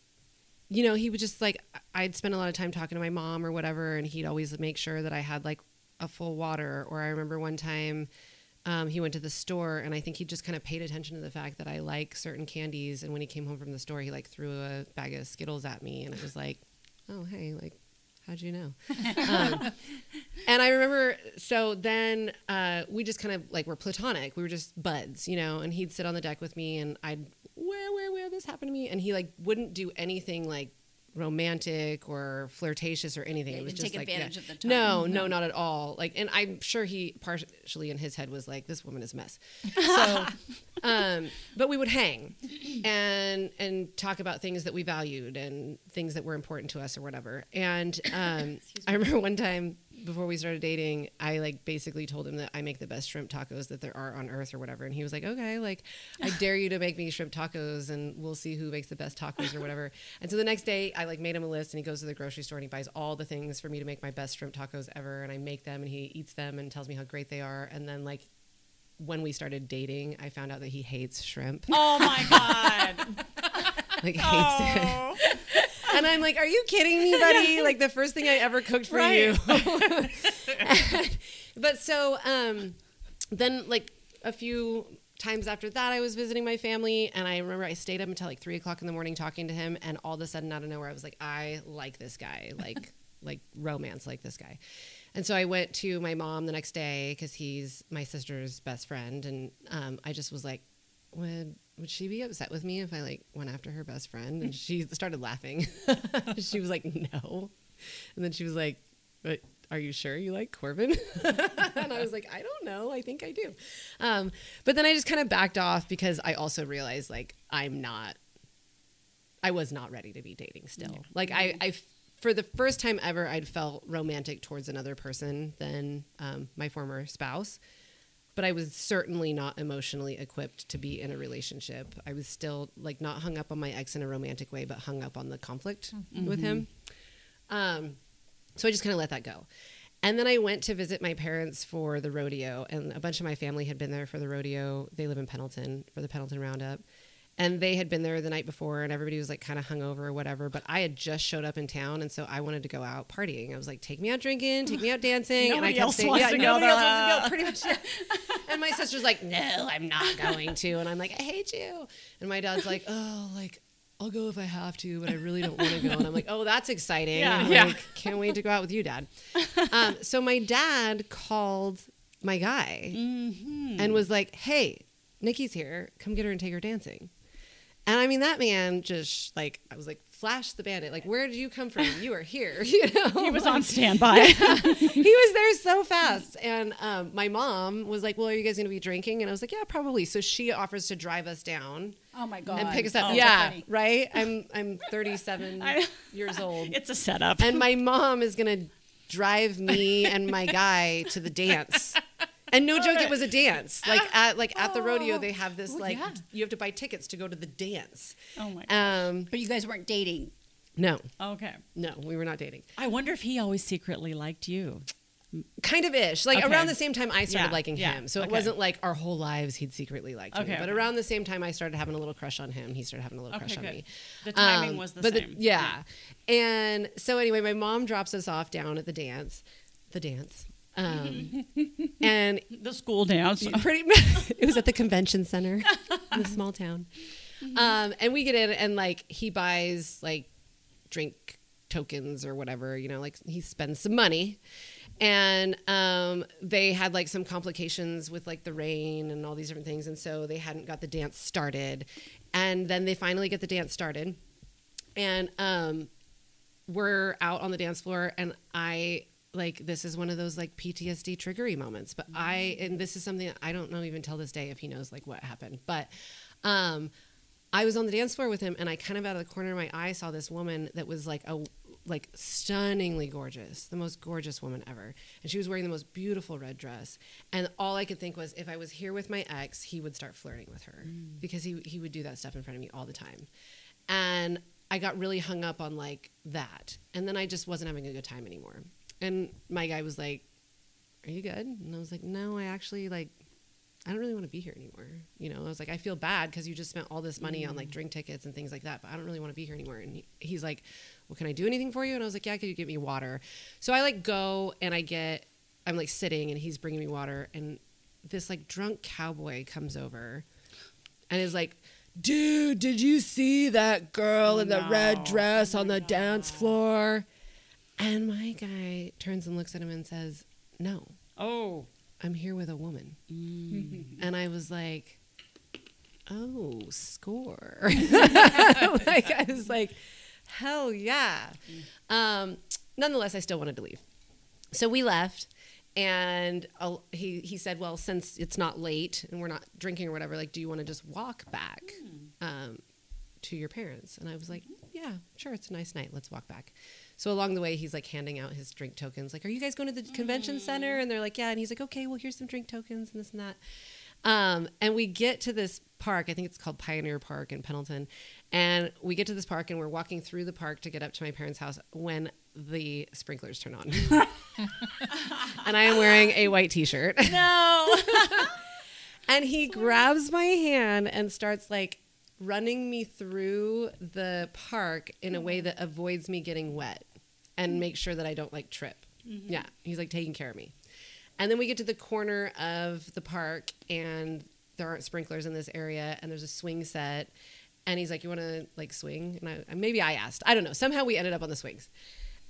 Speaker 4: you know, he would just like I'd spend a lot of time talking to my mom or whatever, and he'd always make sure that I had like a full water. Or I remember one time um, he went to the store, and I think he just kind of paid attention to the fact that I like certain candies. And when he came home from the store, he like threw a bag of Skittles at me, and it was like, oh hey, like how'd you know? um, and I remember, so then uh, we just kind of like were platonic. We were just buds, you know. And he'd sit on the deck with me, and I'd where where where this happened to me, and he like wouldn't do anything like romantic or flirtatious or anything.
Speaker 2: Yeah,
Speaker 4: it was just
Speaker 2: take
Speaker 4: like
Speaker 2: advantage
Speaker 4: yeah.
Speaker 2: of the
Speaker 4: No,
Speaker 2: time.
Speaker 4: no, not at all. Like, and I'm sure he partially in his head was like, "This woman is a mess." So, um, but we would hang and and talk about things that we valued and things that were important to us or whatever. And um, I remember one time before we started dating, I like basically told him that I make the best shrimp tacos that there are on earth or whatever. And he was like, okay, like I dare you to make me shrimp tacos and we'll see who makes the best tacos or whatever. And so the next day I like made him a list and he goes to the grocery store and he buys all the things for me to make my best shrimp tacos ever. And I make them and he eats them and tells me how great they are. And then like when we started dating, I found out that he hates shrimp.
Speaker 1: Oh my god.
Speaker 4: Like hates
Speaker 1: Oh.
Speaker 4: it. And I'm like, "Are you kidding me, buddy? Like the first thing I ever cooked for
Speaker 1: Right.
Speaker 4: you." but so um then like a few times after that I was visiting my family and I remember I stayed up until like three o'clock in the morning talking to him and all of a sudden out of nowhere I was like, I like this guy. Like like romance like this guy. And so I went to my mom the next day because he's my sister's best friend, and um, I just was like, "Would would she be upset with me if I like went after her best friend?" And she started laughing. she was like, "No," and then she was like, "But are you sure you like Corbin?" and I was like, "I don't know. I think I do." Um, but then I just kind of backed off because I also realized like I'm not I was not ready to be dating still. Like I, I, for the first time ever, I'd felt romantic towards another person than um, my former spouse. But I was certainly not emotionally equipped to be in a relationship. I was still like not hung up on my ex in a romantic way, but hung up on the conflict with him. Um, so I just kind of let that go. And then I went to visit my parents for the rodeo, and a bunch of my family had been there for the rodeo. They live in Pendleton for the Pendleton Roundup. And they had been there the night before, and everybody was like kind of hungover or whatever. But I had just showed up in town, and so I wanted to go out partying. I was like, "Take me out drinking, take me out dancing." and I
Speaker 1: Nobody
Speaker 4: kept
Speaker 1: else
Speaker 4: saying,
Speaker 1: wants
Speaker 4: "Yeah,
Speaker 1: to go
Speaker 4: nobody
Speaker 1: there."
Speaker 4: else wants to go." Pretty much. and my sister's like, "No, I'm not going to." And I'm like, "I hate you." And my dad's like, "Oh, like I'll go if I have to, but I really don't want to go." And I'm like, "Oh, that's exciting."
Speaker 1: Yeah.
Speaker 4: I'm
Speaker 3: Yeah.
Speaker 4: can't wait to go out with you, Dad. Um, so my dad called my guy and was like, "Hey, Nikki's here. Come get her and take her dancing." And I mean, that man just like I was like, "Flash the bandit! Like, where did you come from? You are here." You know,
Speaker 1: He was on standby.
Speaker 4: he was there so fast. And um, my mom was like, "Well, are you guys going to be drinking?" And I was like, "Yeah, probably." So she offers to drive us down
Speaker 2: Oh my god!
Speaker 4: and pick us up.
Speaker 2: That's
Speaker 4: yeah,
Speaker 2: funny.
Speaker 4: right. I'm I'm 37
Speaker 1: I-
Speaker 4: years old,
Speaker 1: it's a setup.
Speaker 4: and my mom is going to drive me and my guy to the dance. And no joke, it was a dance. Like at like at the rodeo, they have this
Speaker 3: Oh,
Speaker 4: like
Speaker 3: yeah.
Speaker 4: you have to buy tickets to go to the dance.
Speaker 1: oh my god.
Speaker 4: Um,
Speaker 2: But you guys weren't dating.
Speaker 4: no,
Speaker 1: Okay.
Speaker 4: no, we were not dating.
Speaker 1: I wonder if he always secretly liked you.
Speaker 4: kind of ish. Like
Speaker 1: Okay.
Speaker 4: around the same time I started
Speaker 1: Yeah,
Speaker 4: liking
Speaker 1: yeah,
Speaker 4: him. So it wasn't like our whole lives he'd secretly liked
Speaker 1: Okay,
Speaker 4: me. But
Speaker 1: okay.
Speaker 4: around the same time I started having a little crush on him, he started having a little
Speaker 1: Okay,
Speaker 4: crush on me.
Speaker 1: The timing
Speaker 4: Um,
Speaker 1: was the
Speaker 4: but
Speaker 1: same.
Speaker 4: yeah. And so anyway, my mom drops us off down at the dance. The dance. Um, and
Speaker 1: The school dance.
Speaker 4: pretty it was at the convention center in the small town. Um and we get in and like he buys like drink tokens or whatever you know like he spends some money. And um they had like some complications with like the rain and all these different things. And so they hadn't got the dance started. And then they finally get the dance started. And um we're out on the dance floor and I like this is one of those like PTSD triggery moments. But I and this is something I don't know even till this day if he knows like what happened. But um I was on the dance floor with him and I kind of out of the corner of my eye saw this woman that was like a like stunningly gorgeous, the most gorgeous woman ever. And she was wearing the most beautiful red dress. And all I could think was if I was here with my ex, he would start flirting with her because he he would do that stuff in front of me all the time. And I got really hung up on like that. And then I just wasn't having a good time anymore. And my guy was like, Are you good? And I was like, No, I actually like I don't really want to be here anymore. You know, I was like, I feel bad because you just spent all this money on like mm. drink tickets and things like that, but I don't really want to be here anymore. And he, he's like, Well, can I do anything for you? And I was like, Yeah, could you get me water? So I like go and I get, I'm like sitting and he's bringing me water. And this like drunk cowboy comes over and is like, Dude, did you see that girl in the red
Speaker 1: No.
Speaker 4: dress on the dance floor? And my guy turns and looks at him and says, No,
Speaker 1: Oh.
Speaker 4: I'm here with a woman. And I was like, oh, score. like, I was like, hell yeah. Um, nonetheless, I still wanted to leave. So we left. And uh, he, he said, well, since it's not late and we're not drinking or whatever, like, do you want to just walk back um, to your parents? And I was like, yeah, sure. It's a nice night. Let's walk back. So along the way, he's like handing out his drink tokens. Like, are you guys going to the convention center? And they're like, yeah. And he's like, okay, well, here's some drink tokens and this and that. Um, and we get to this park. I think it's called Pioneer Park in Pendleton. And we get to this park and we're walking through the park to get up to my parents' house when the sprinklers turn on. and I am wearing a white t shirt.
Speaker 1: No.
Speaker 4: and he grabs my hand and starts like running me through the park in a way that avoids me getting wet and make sure that I don't like trip. Mm-hmm. Yeah, he's like taking care of me. And then we get to the corner of the park and there aren't sprinklers in this area and there's a swing set and he's like you want to like swing and I, maybe I asked. I don't know. Somehow we ended up on the swings.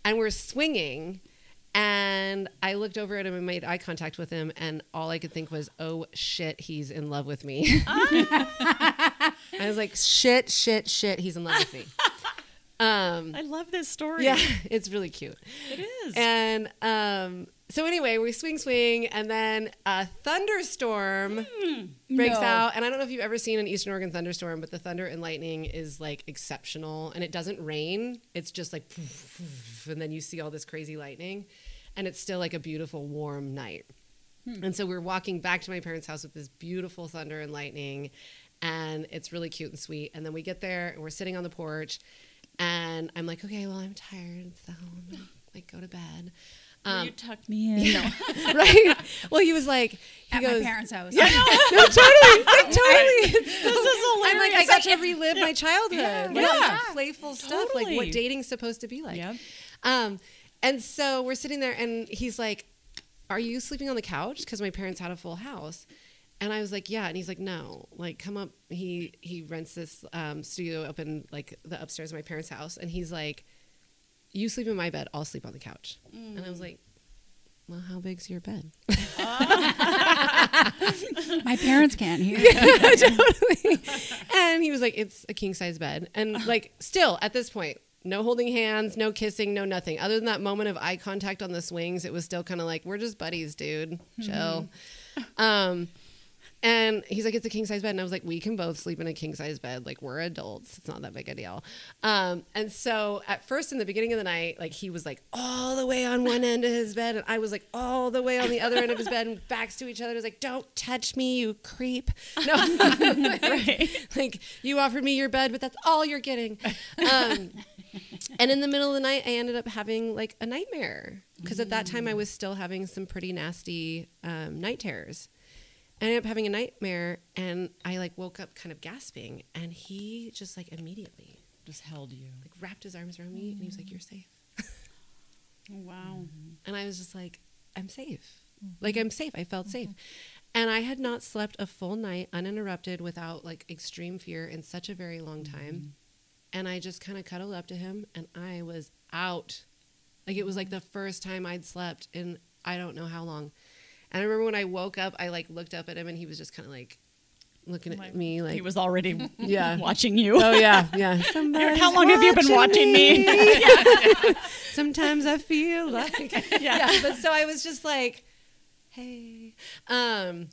Speaker 4: And we're swinging and I looked over at him and made eye contact with him, and all I could think was, "Oh shit, he's in love with me." Ah. I was like, "Shit, shit, shit, he's in love with me." Um,
Speaker 1: I love this story.
Speaker 4: yeah, it's really cute.
Speaker 1: it is.
Speaker 4: And um, so anyway, we swing, swing, and then a thunderstorm breaks
Speaker 2: No.
Speaker 4: out. And I don't know if you've ever seen an Eastern Oregon thunderstorm, but the thunder and lightning is like exceptional, and it doesn't rain. It's just like, and then you see all this crazy lightning, and it's still like a beautiful, warm night. And so we're walking back to my parents' house with this beautiful thunder and lightning, and it's really cute and sweet. And then we get there, and we're sitting on the porch, and I'm like, okay, well, I'm tired, so I'm like go to bed. Um,
Speaker 1: you tucked me in?
Speaker 4: right? Well, he was like, he
Speaker 2: At
Speaker 4: goes,
Speaker 2: my parents' house.
Speaker 4: no, totally, like, totally.
Speaker 1: this is hilarious.
Speaker 4: I'm like, I got to relive my childhood.
Speaker 2: Yeah,
Speaker 4: Yeah,
Speaker 1: yeah.
Speaker 4: playful stuff, like what dating's supposed to be like.
Speaker 1: Yep.
Speaker 4: Um, and so we're sitting there, and he's like, "Are you sleeping on the couch?" Because my parents had a full house. And I was like, yeah. And he's like, no, like come up. He he rents this um, studio up in like the upstairs of my parents' house, and he's like, you sleep in my bed, I'll sleep on the couch. And I was like, well, how big's your bed?
Speaker 2: My parents can't hear.
Speaker 4: totally. And he was like, it's a king size bed. And like, still at this point, no holding hands, no kissing, no nothing. Other than that moment of eye contact on the swings, it was still kind of like, we're just buddies, dude. Chill. Um, and he's like, it's a king size bed. And I was like, we can both sleep in a king size bed. Like, we're adults. It's not that big a deal. Um, and so at first, in the beginning of the night, like, he was like all the way on one end of his bed. And I was like all the way on the other end of his bed and backs to each other. I was like, don't touch me, you creep. No. like, you offered me your bed, but that's all you're getting. Um, and in the middle of the night, I ended up having like a nightmare because at that time I was still having some pretty nasty um, night terrors. I ended up having a nightmare, and I like woke up kind of gasping, and he just like immediately
Speaker 1: Just held you.
Speaker 4: like wrapped his arms around me, and he was like, mm-hmm. "You're safe," oh,
Speaker 1: Wow. Mm-hmm.
Speaker 4: and I was just like, "I'm safe." Mm-hmm. Like I'm safe. I felt safe. And I had not slept a full night uninterrupted without like extreme fear in such a very long time. And I just kind of cuddled up to him and I was out. Like it was like the first time I'd slept in I don't know how long. And I remember when I woke up, I like looked up at him and he was just kind of like looking at
Speaker 3: Like,
Speaker 4: me like
Speaker 1: he was already
Speaker 4: Yeah.
Speaker 1: watching you.
Speaker 4: Oh yeah, yeah. Somebody's
Speaker 1: How long have you been watching me?
Speaker 4: Sometimes I feel like yeah. But so I was just like, hey. Um,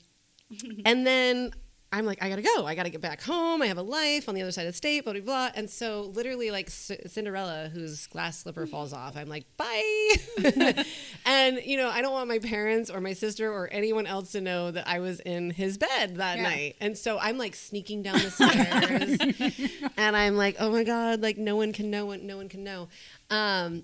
Speaker 4: and then I'm like, I gotta go. I gotta get back home. I have a life on the other side of the state, blah blah blah. And so literally, like C- Cinderella, whose glass slipper falls off, I'm like, bye. and you know, I don't want my parents or my sister or anyone else to know that I was in his bed that
Speaker 2: Yeah.
Speaker 4: night. And so I'm like sneaking down the stairs, and I'm like, oh my god, like no one can know. No one can know. Um,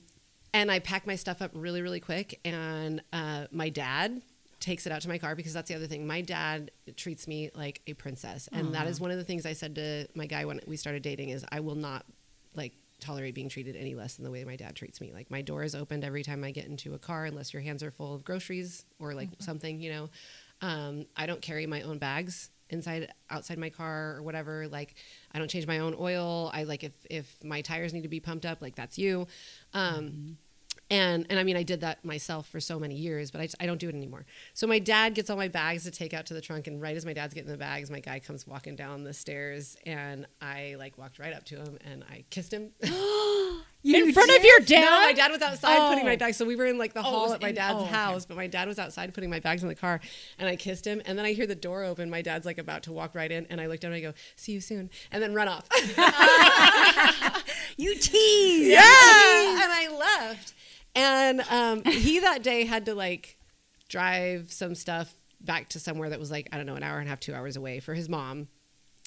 Speaker 4: and I pack my stuff up really, really quick. And uh, my dad takes it out to my car because that's the other thing. My dad treats me like a princess, and that is one of the things I said to my guy when we started dating: is I will not like tolerate being treated any less than the way my dad treats me. Like my door is opened every time I get into a car, unless your hands are full of groceries or like something, you know. Um, I don't carry my own bags inside outside my car or whatever. Like i don't change my own oil. I like if if my tires need to be pumped up like that's you. Um and and i mean i did that myself for so many years but I, I don't do it anymore so my dad gets all my bags to take out to the trunk and right as my dad's getting the bags my guy comes walking down the stairs and i like walked right up to him and i kissed him
Speaker 1: in front of your dad?
Speaker 4: no, my dad was outside putting my
Speaker 1: Oh.
Speaker 4: bags. So we were in like the
Speaker 1: Oh,
Speaker 4: hall at my
Speaker 1: in-
Speaker 4: dad's
Speaker 1: oh, okay.
Speaker 4: house, but my dad was outside putting my bags in the car, and I kissed him. And then I hear the door open. My dad's like about to walk right in, and I look down and I go, "See you soon," and then run off.
Speaker 2: You tease.
Speaker 4: yeah, and I left. And um, he that day had to like drive some stuff back to somewhere that was like I don't know an hour and a half, two hours away for his mom.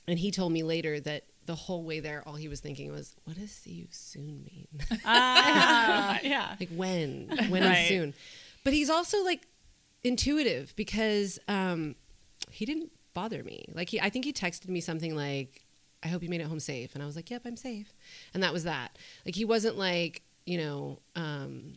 Speaker 4: And he told me later that the whole way there, all he was thinking was, "What does see you soon mean?"
Speaker 1: Ah, yeah.
Speaker 4: like when when
Speaker 1: Right.
Speaker 4: is soon but he's also like intuitive because um he didn't bother me. Like he, I think he texted me something like, "I hope you made it home safe," and I was like, "Yep, I'm safe," and that was that. Like he wasn't like you know um,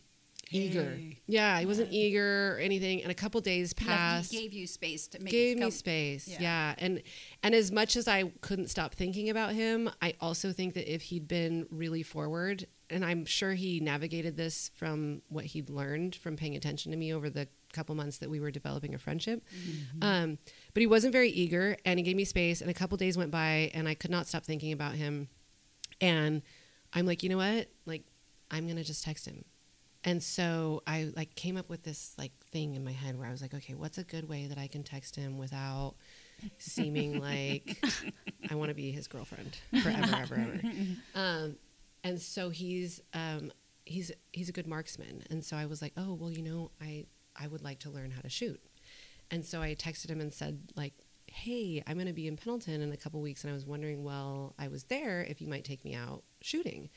Speaker 4: eager.
Speaker 2: Hey.
Speaker 4: Yeah, he wasn't eager or anything. And a couple days passed.
Speaker 2: He gave you space to make
Speaker 4: gave me space.
Speaker 2: Yeah.
Speaker 4: Yeah. And and as much as I couldn't stop thinking about him, I also think that if he'd been really forward, and I'm sure he navigated this from what he'd learned from paying attention to me over the couple months that we were developing a friendship. Um, but he wasn't very eager and he gave me space and a couple days went by and I could not stop thinking about him. And I'm like, you know what? I'm gonna just text him. And so I like came up with this like thing in my head where I was like, okay, what's a good way that I can text him without seeming like I want to be his girlfriend forever, ever, ever. Um, and so he's um, he's he's a good marksman, and so I was like, oh well, you know, I I would like to learn how to shoot, and so I texted him and said like. Hey, I'm going to be in Pendleton in a couple weeks, and I was wondering, well, I was there if you might take me out shooting.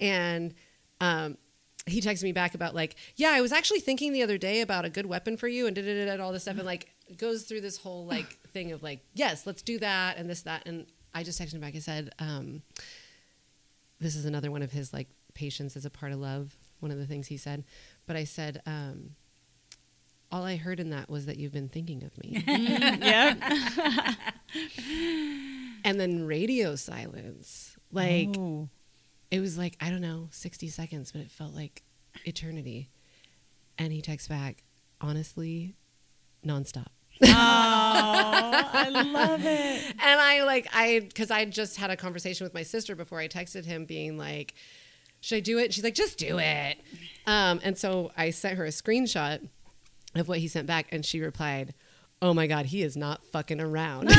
Speaker 4: And um, he texted me back about like, yeah, I was actually thinking the other day about a good weapon for you and da da all this stuff and like goes through this whole like thing of like, yes, let's do that and this that and I just texted him back and said, um, this is another one of his like patience is a part of love. One of the things he said, but I said, um, all I heard in that was that you've been thinking of me.
Speaker 1: yep.
Speaker 4: and then radio silence. Like
Speaker 1: Oh.
Speaker 4: It was like I don't know, sixty seconds, but it felt like eternity. And he texts back, honestly, nonstop.
Speaker 1: Oh, I love it.
Speaker 4: And I like I because I just had a conversation with my sister before I texted him, being like, "Should I do it?" She's like, "Just do it." Um, and so I sent her a screenshot of what he sent back, and she replied, "Oh my god, he is not fucking around." and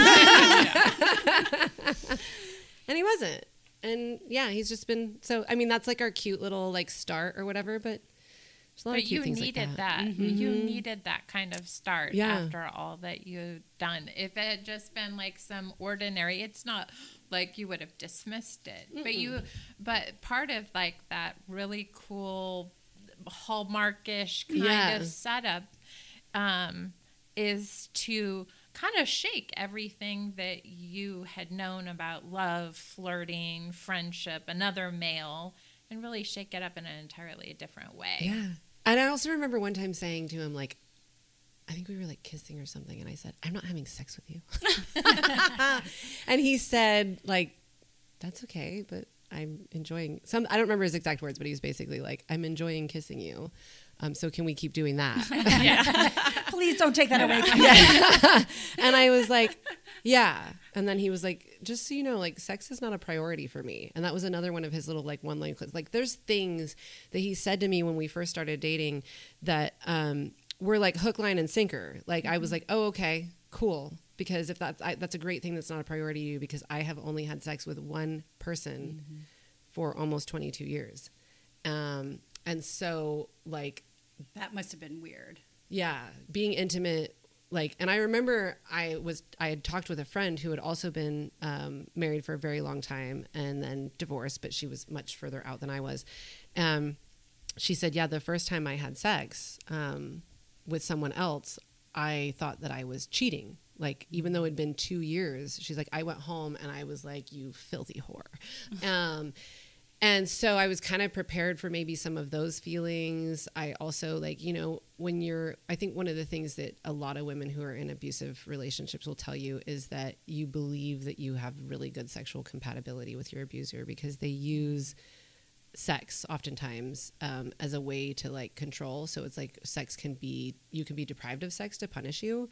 Speaker 4: he wasn't. And yeah, he's just been so. I mean, that's like our cute little like start or whatever, but. There's a lot of cute
Speaker 3: you
Speaker 4: things
Speaker 3: needed
Speaker 4: like
Speaker 3: that.
Speaker 4: that.
Speaker 3: You
Speaker 4: Mhm.
Speaker 3: needed that kind of start
Speaker 4: Yeah.
Speaker 3: after all that you've done. If it had just been like some ordinary, it's not like you would have dismissed it. But you, but part of like that really cool hallmarkish kind
Speaker 4: Yeah.
Speaker 3: of setup um, is to kind of shake everything that you had known about love, flirting, friendship, another male, and really shake it up in an entirely different way.
Speaker 4: Yeah. And I also remember one time saying to him, like, I think we were like kissing or something, and I said, I'm not having sex with you. and he said, like, that's okay, but I'm enjoying some I don't remember his exact words, but he was basically like, I'm enjoying kissing you. Um, so can we keep doing that?
Speaker 2: Please don't take that away from me.
Speaker 4: and I was like, yeah. And then he was like, just so you know, like sex is not a priority for me. And that was another one of his little like one line clips. Like there's things that he said to me when we first started dating that um, were like hook, line, and sinker. Like I was like, oh, okay, cool. Because if that's I, that's a great thing that's not a priority to you because I have only had sex with one person for almost 22 years. Um, and so like
Speaker 2: That must have been weird.
Speaker 4: yeah being intimate like and i remember i was i had talked with a friend who had also been um, married for a very long time and then divorced but she was much further out than i was. Um, she said yeah the first time i had sex um, with someone else i thought that i was cheating. Like even though it had been two years she's like i went home and i was like you filthy whore um, and so I was kind of prepared for maybe some of those feelings. I also like, you know, when you're I think one of the things that a lot of women who are in abusive relationships will tell you is that you believe that you have really good sexual compatibility with your abuser because they use sex oftentimes um, as a way to like control. So it's like sex can be you can be deprived of sex to punish you.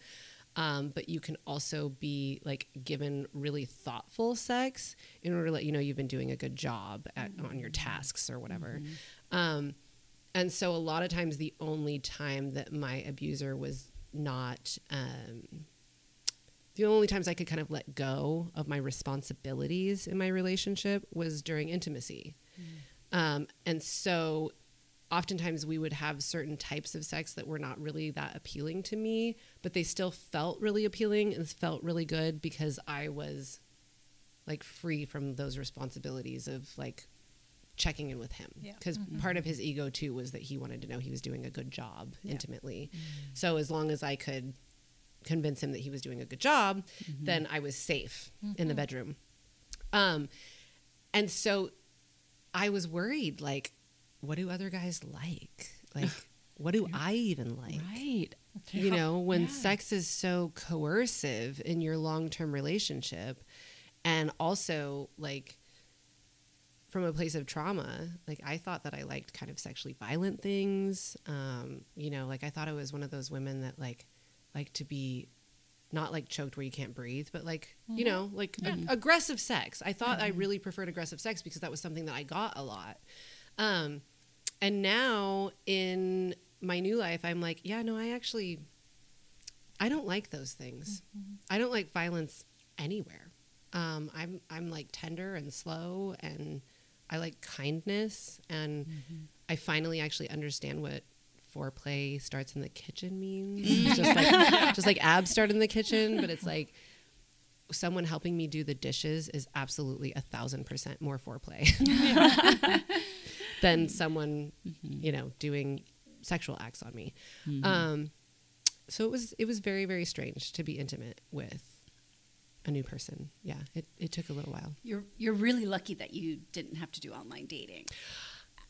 Speaker 4: Um, but you can also be like given really thoughtful sex in order to let you know you've been doing a good job at, on your tasks or whatever. Um, and so a lot of times the only time that my abuser was not um, the only times I could kind of let go of my responsibilities in my relationship was during intimacy. Um, and so oftentimes we would have certain types of sex that were not really that appealing to me, but they still felt really appealing and felt really good because I was like free from those responsibilities of like checking in with him.
Speaker 2: Yeah.
Speaker 4: because mm-hmm. part of his ego too was that he wanted to know he was doing a good job intimately. Mm-hmm. So as long as i could convince him that he was doing a good job, mm-hmm. then I was safe in the bedroom. Um, and so I was worried, like, what do other guys like? Like, what do I even like?
Speaker 1: Right.
Speaker 4: You know, when sex is so coercive in your long term relationship, and also like from a place of trauma, like I thought that I liked kind of sexually violent things. Um, you know, like I thought I was one of those women that like like to be not like choked where you can't breathe, but like you know, like a- aggressive sex. I thought I really preferred aggressive sex because that was something that I got a lot. Um, and now in my new life, I'm like, yeah, no, I actually, I don't like those things. I don't like violence anywhere. Um, I'm I'm like tender and slow, and I like kindness, and I finally actually understand what foreplay starts in the kitchen means. Just like just like abs start in the kitchen, but it's like someone helping me do the dishes is absolutely a thousand percent more foreplay than mm-hmm. someone mm-hmm. you know doing sexual acts on me. Mm-hmm. Um, so it was it was very very strange to be intimate with a new person. Yeah, it, it took a little while.
Speaker 2: You're you're really lucky that you didn't have to do online dating.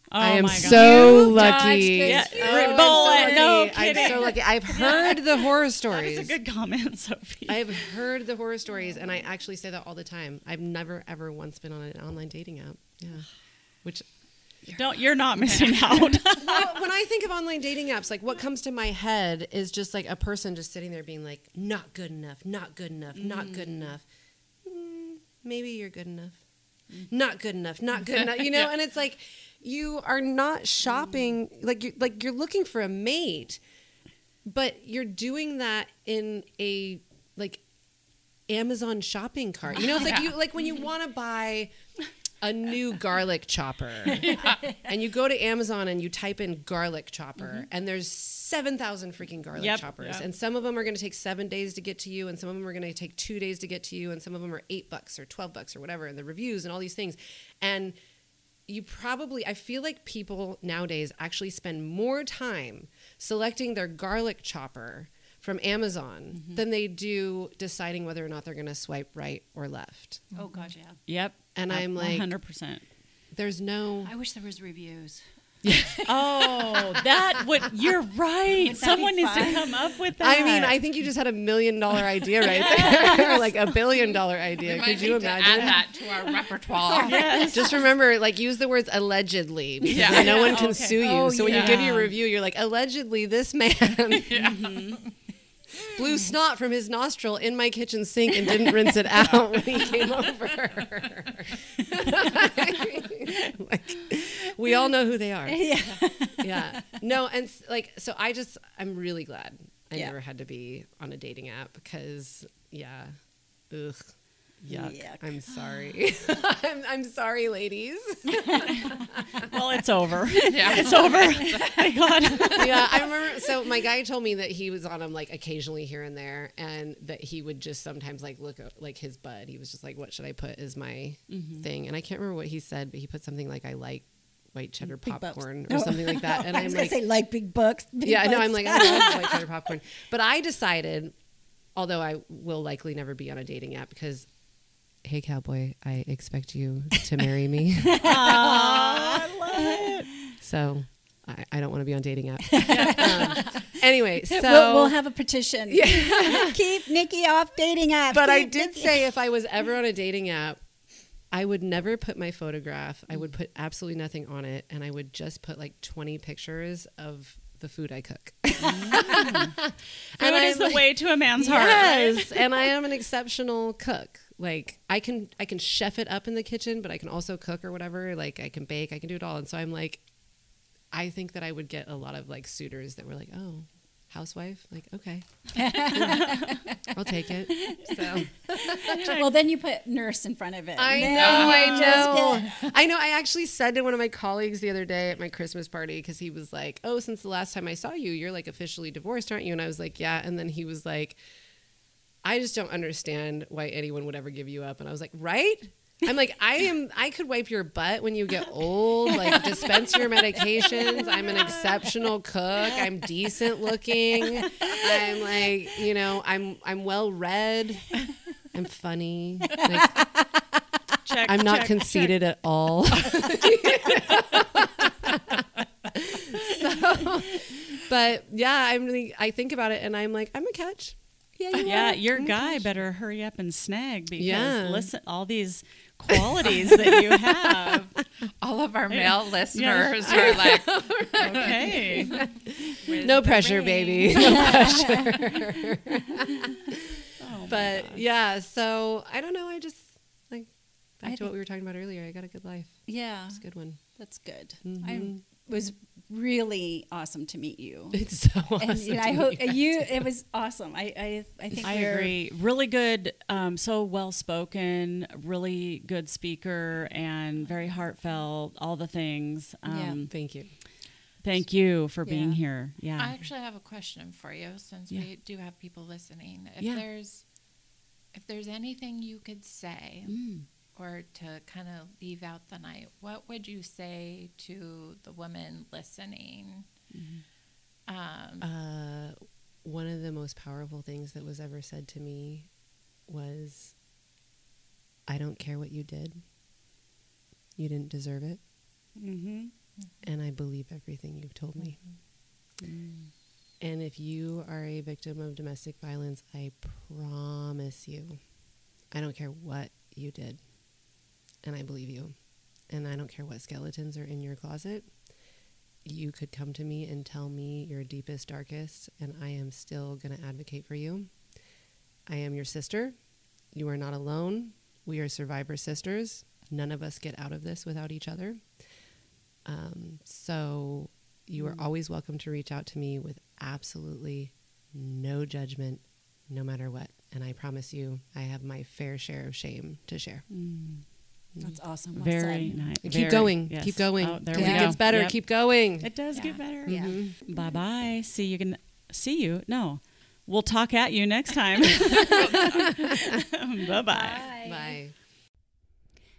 Speaker 1: Oh
Speaker 4: I am
Speaker 1: my God.
Speaker 4: so
Speaker 2: You
Speaker 4: lucky.
Speaker 2: dodged the
Speaker 1: Yeah,
Speaker 2: huge
Speaker 1: Rick
Speaker 2: bullet.
Speaker 1: Bullet, no
Speaker 4: I'm so lucky. I've heard the horror stories.
Speaker 1: is a good comment, Sophie.
Speaker 4: I've heard the horror stories, and I actually say that all the time. I've never ever once been on an online dating app. Yeah, which
Speaker 1: Don't you're not missing out.
Speaker 4: well, when I think of online dating apps, like what comes to my head is just like a person just sitting there being like, "Not good enough, not good enough, not mm. good enough." Mm, maybe you're good enough. Mm. Not good enough, not good enough. You know, and it's like you are not shopping like you're like you're looking for a mate, but you're doing that in a like Amazon shopping cart. You know, it's like you like when you mm-hmm. want to buy a new garlic chopper and you go to Amazon and you type in garlic chopper mm-hmm. and there's 7,000 freaking garlic
Speaker 1: Yep.
Speaker 4: choppers
Speaker 1: Yep.
Speaker 4: and some of them are going to take 7 days to get to you and some of them are going to take 2 days to get to you and some of them are 8 bucks or 12 bucks or whatever and the reviews and all these things and you probably I feel like people nowadays actually spend more time selecting their garlic chopper from Amazon mm-hmm. than they do deciding whether or not they're going to swipe right or left.
Speaker 2: Oh gosh, yeah.
Speaker 1: yep.
Speaker 4: And I'm like-
Speaker 1: 100%.
Speaker 4: There's no
Speaker 2: I wish there was reviews.
Speaker 1: Oh, that would you're right.
Speaker 2: Would
Speaker 1: Someone needs to come up with that.
Speaker 4: I mean, I think you just had a million dollar idea right there, like a billion dollar idea.
Speaker 3: We might
Speaker 4: Could you
Speaker 3: need to
Speaker 4: imagine?
Speaker 3: add that to our repertoire.
Speaker 1: yes.
Speaker 4: Just remember, like, use the words allegedly because
Speaker 3: Yeah.
Speaker 4: then no one can
Speaker 1: Okay.
Speaker 4: sue you.
Speaker 2: Oh,
Speaker 4: so when you give your review, you're like, allegedly, this man mm-hmm. Blew snot from his nostril in my kitchen sink and didn't rinse it out when he came over. like, we all know who they are.
Speaker 2: Yeah.
Speaker 4: yeah no and like so i just i'm really glad i
Speaker 2: Yeah.
Speaker 4: never had to be on a dating app because yeah ugh yuck,
Speaker 2: Yuck.
Speaker 4: i'm sorry I'm, I'm sorry ladies
Speaker 1: well, it's over.
Speaker 3: Yeah.
Speaker 1: It's over. Thank God.
Speaker 4: yeah i remember so my guy told me that he was on them like occasionally here and there and that he would just sometimes like look at like his bud he was just like what should i put as my mm-hmm. thing and i can't remember what he said but he put something like i like white cheddar
Speaker 2: Big
Speaker 4: popcorn
Speaker 2: No.
Speaker 4: or oh. something like that and
Speaker 2: I
Speaker 4: i'm
Speaker 2: was gonna
Speaker 4: like
Speaker 2: say like big books. big
Speaker 4: yeah, I know. I'm like, I love white cheddar popcorn. But I decided, although I will likely never be on a dating app because, hey, cowboy, I expect you to marry me.
Speaker 1: Aww, I love it.
Speaker 4: so I, I don't want to be on dating app. um, anyway, so.
Speaker 2: we'll, we'll have a petition. Keep Nikki off dating app.
Speaker 4: but I did
Speaker 2: Nikki-
Speaker 4: say if I was ever on a dating app, I would never put my photograph. I would put absolutely nothing on it, and I would just put like 20 pictures of the food I cook.
Speaker 1: Food is
Speaker 4: I'm
Speaker 1: the
Speaker 4: like-
Speaker 1: way to a man's heart. right?
Speaker 4: Yes, and I am an exceptional cook. Like I can I can chef it up in the kitchen, but I can also cook or whatever. Like I can bake, I can do it all. And so I'm like, I think that I would get a lot of like suitors that were like, oh, housewife. Like okay, I'll take it. So
Speaker 2: Well, then you put nurse in front of it.
Speaker 4: I
Speaker 2: Then
Speaker 4: know, I know. I know. I actually said to one of my colleagues the other day at my Christmas party because he was like, "Oh, since the last time I saw you, you're like officially divorced, aren't you?" And I was like, "Yeah." And then he was like, "I just don't understand why anyone would ever give you up." And I was like, "Right? I'm like, I am. I could wipe your butt when you get old. Like, dispense your medications. I'm an exceptional cook. I'm decent looking. I'm like, you know, I'm I'm well read. I'm funny. Like,
Speaker 1: Check.
Speaker 4: I'm not
Speaker 1: check,
Speaker 4: conceited at all. so, but yeah, I'm. Really, I think about it, and I'm like, I'm a catch. Yeah, you
Speaker 1: Yeah,
Speaker 4: are.
Speaker 1: your
Speaker 4: I'm
Speaker 1: guy
Speaker 4: catch.
Speaker 1: better hurry up and snag because
Speaker 4: Yeah.
Speaker 1: listen, all these qualities that you have.
Speaker 3: All of our male listeners are like,
Speaker 1: Okay.
Speaker 4: No pressure,
Speaker 3: ring?"
Speaker 4: baby. No pressure.
Speaker 1: Oh,
Speaker 4: but yeah, so I don't know. I just like back
Speaker 2: I
Speaker 4: to what we were talking about earlier. I got a good life.
Speaker 2: Yeah,
Speaker 4: It's a good one.
Speaker 2: that's good.
Speaker 4: Mhm.
Speaker 2: I was really awesome to meet you.
Speaker 4: It's so awesome.
Speaker 2: and you know,
Speaker 4: to
Speaker 2: I
Speaker 4: meet
Speaker 2: hope
Speaker 4: you
Speaker 2: you. It was awesome. I I, I think
Speaker 1: I
Speaker 2: we're-
Speaker 1: agree. Really good, um, so well spoken, really good speaker, and very heartfelt. All the things.
Speaker 2: Yeah.
Speaker 1: Um,
Speaker 4: Thank you.
Speaker 1: Thank you for being
Speaker 2: Yeah.
Speaker 1: here. Yeah.
Speaker 3: I actually have a question for you since
Speaker 1: Yeah.
Speaker 3: we do have people listening. If
Speaker 4: Yeah.
Speaker 3: there's if there's anything you could say
Speaker 1: Mm.
Speaker 3: Or to kind of leave out the night, what would you say to the woman listening? Um,
Speaker 4: Uh, one of the most powerful things that was ever said to me was, "I don't care what you did. You didn't deserve it,
Speaker 1: Mm-hmm.
Speaker 4: and I believe everything you've told me." And if you are a victim of domestic violence, I promise you, I don't care what you did. And I believe you. And I don't care what skeletons are in your closet. You could come to me and tell me your deepest, darkest, and I am still going to advocate for you. I am your sister. You are not alone. We are survivor sisters. None of us get out of this without each other. Um, so you are always welcome to reach out to me with absolutely no judgment, no matter what. And I promise you, I have my fair share of shame to share.
Speaker 2: That's awesome. Well
Speaker 1: Very
Speaker 2: said.
Speaker 1: nice.
Speaker 4: Keep
Speaker 1: Very-
Speaker 4: going.
Speaker 1: yes.
Speaker 4: Keep going.
Speaker 1: Oh, there
Speaker 4: 'Cause
Speaker 1: we
Speaker 4: it gets better.
Speaker 1: Yep.
Speaker 4: Keep going.
Speaker 1: It does get better.
Speaker 2: Yeah.
Speaker 4: Mhm.
Speaker 1: Bye bye. See you can see you. No. We'll talk at you next time. Bye bye.
Speaker 4: Bye.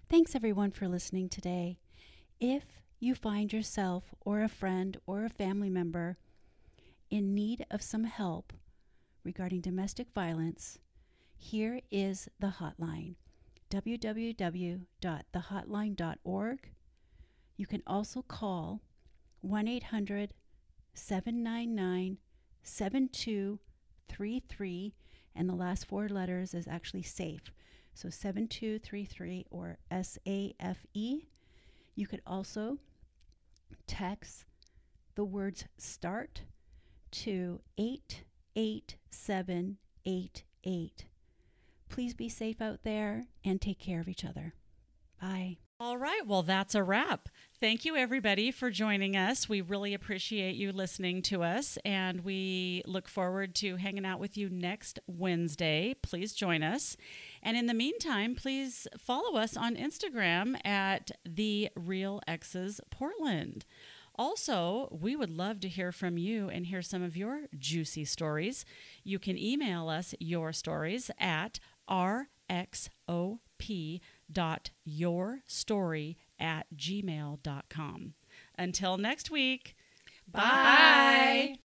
Speaker 2: Thanks everyone for listening today. If you find yourself or a friend or a family member in need of some help regarding domestic violence, here is the hotline www.thehotline.org. You can also call 1 800 799 7233, and the last four letters is actually SAFE. So 7233 or SAFE. You could also text the words START to 88788. Please be safe out there and take care of each other. Bye.
Speaker 1: All right. Well, that's a wrap. Thank you, everybody, for joining us. We really appreciate you listening to us, and we look forward to hanging out with you next Wednesday. Please join us. And in the meantime, please follow us on Instagram at The Real Ex's Portland. Also, we would love to hear from you and hear some of your juicy stories. You can email us your stories at rxop.yourstory at gmail.com. Until next week, bye.
Speaker 3: Bye.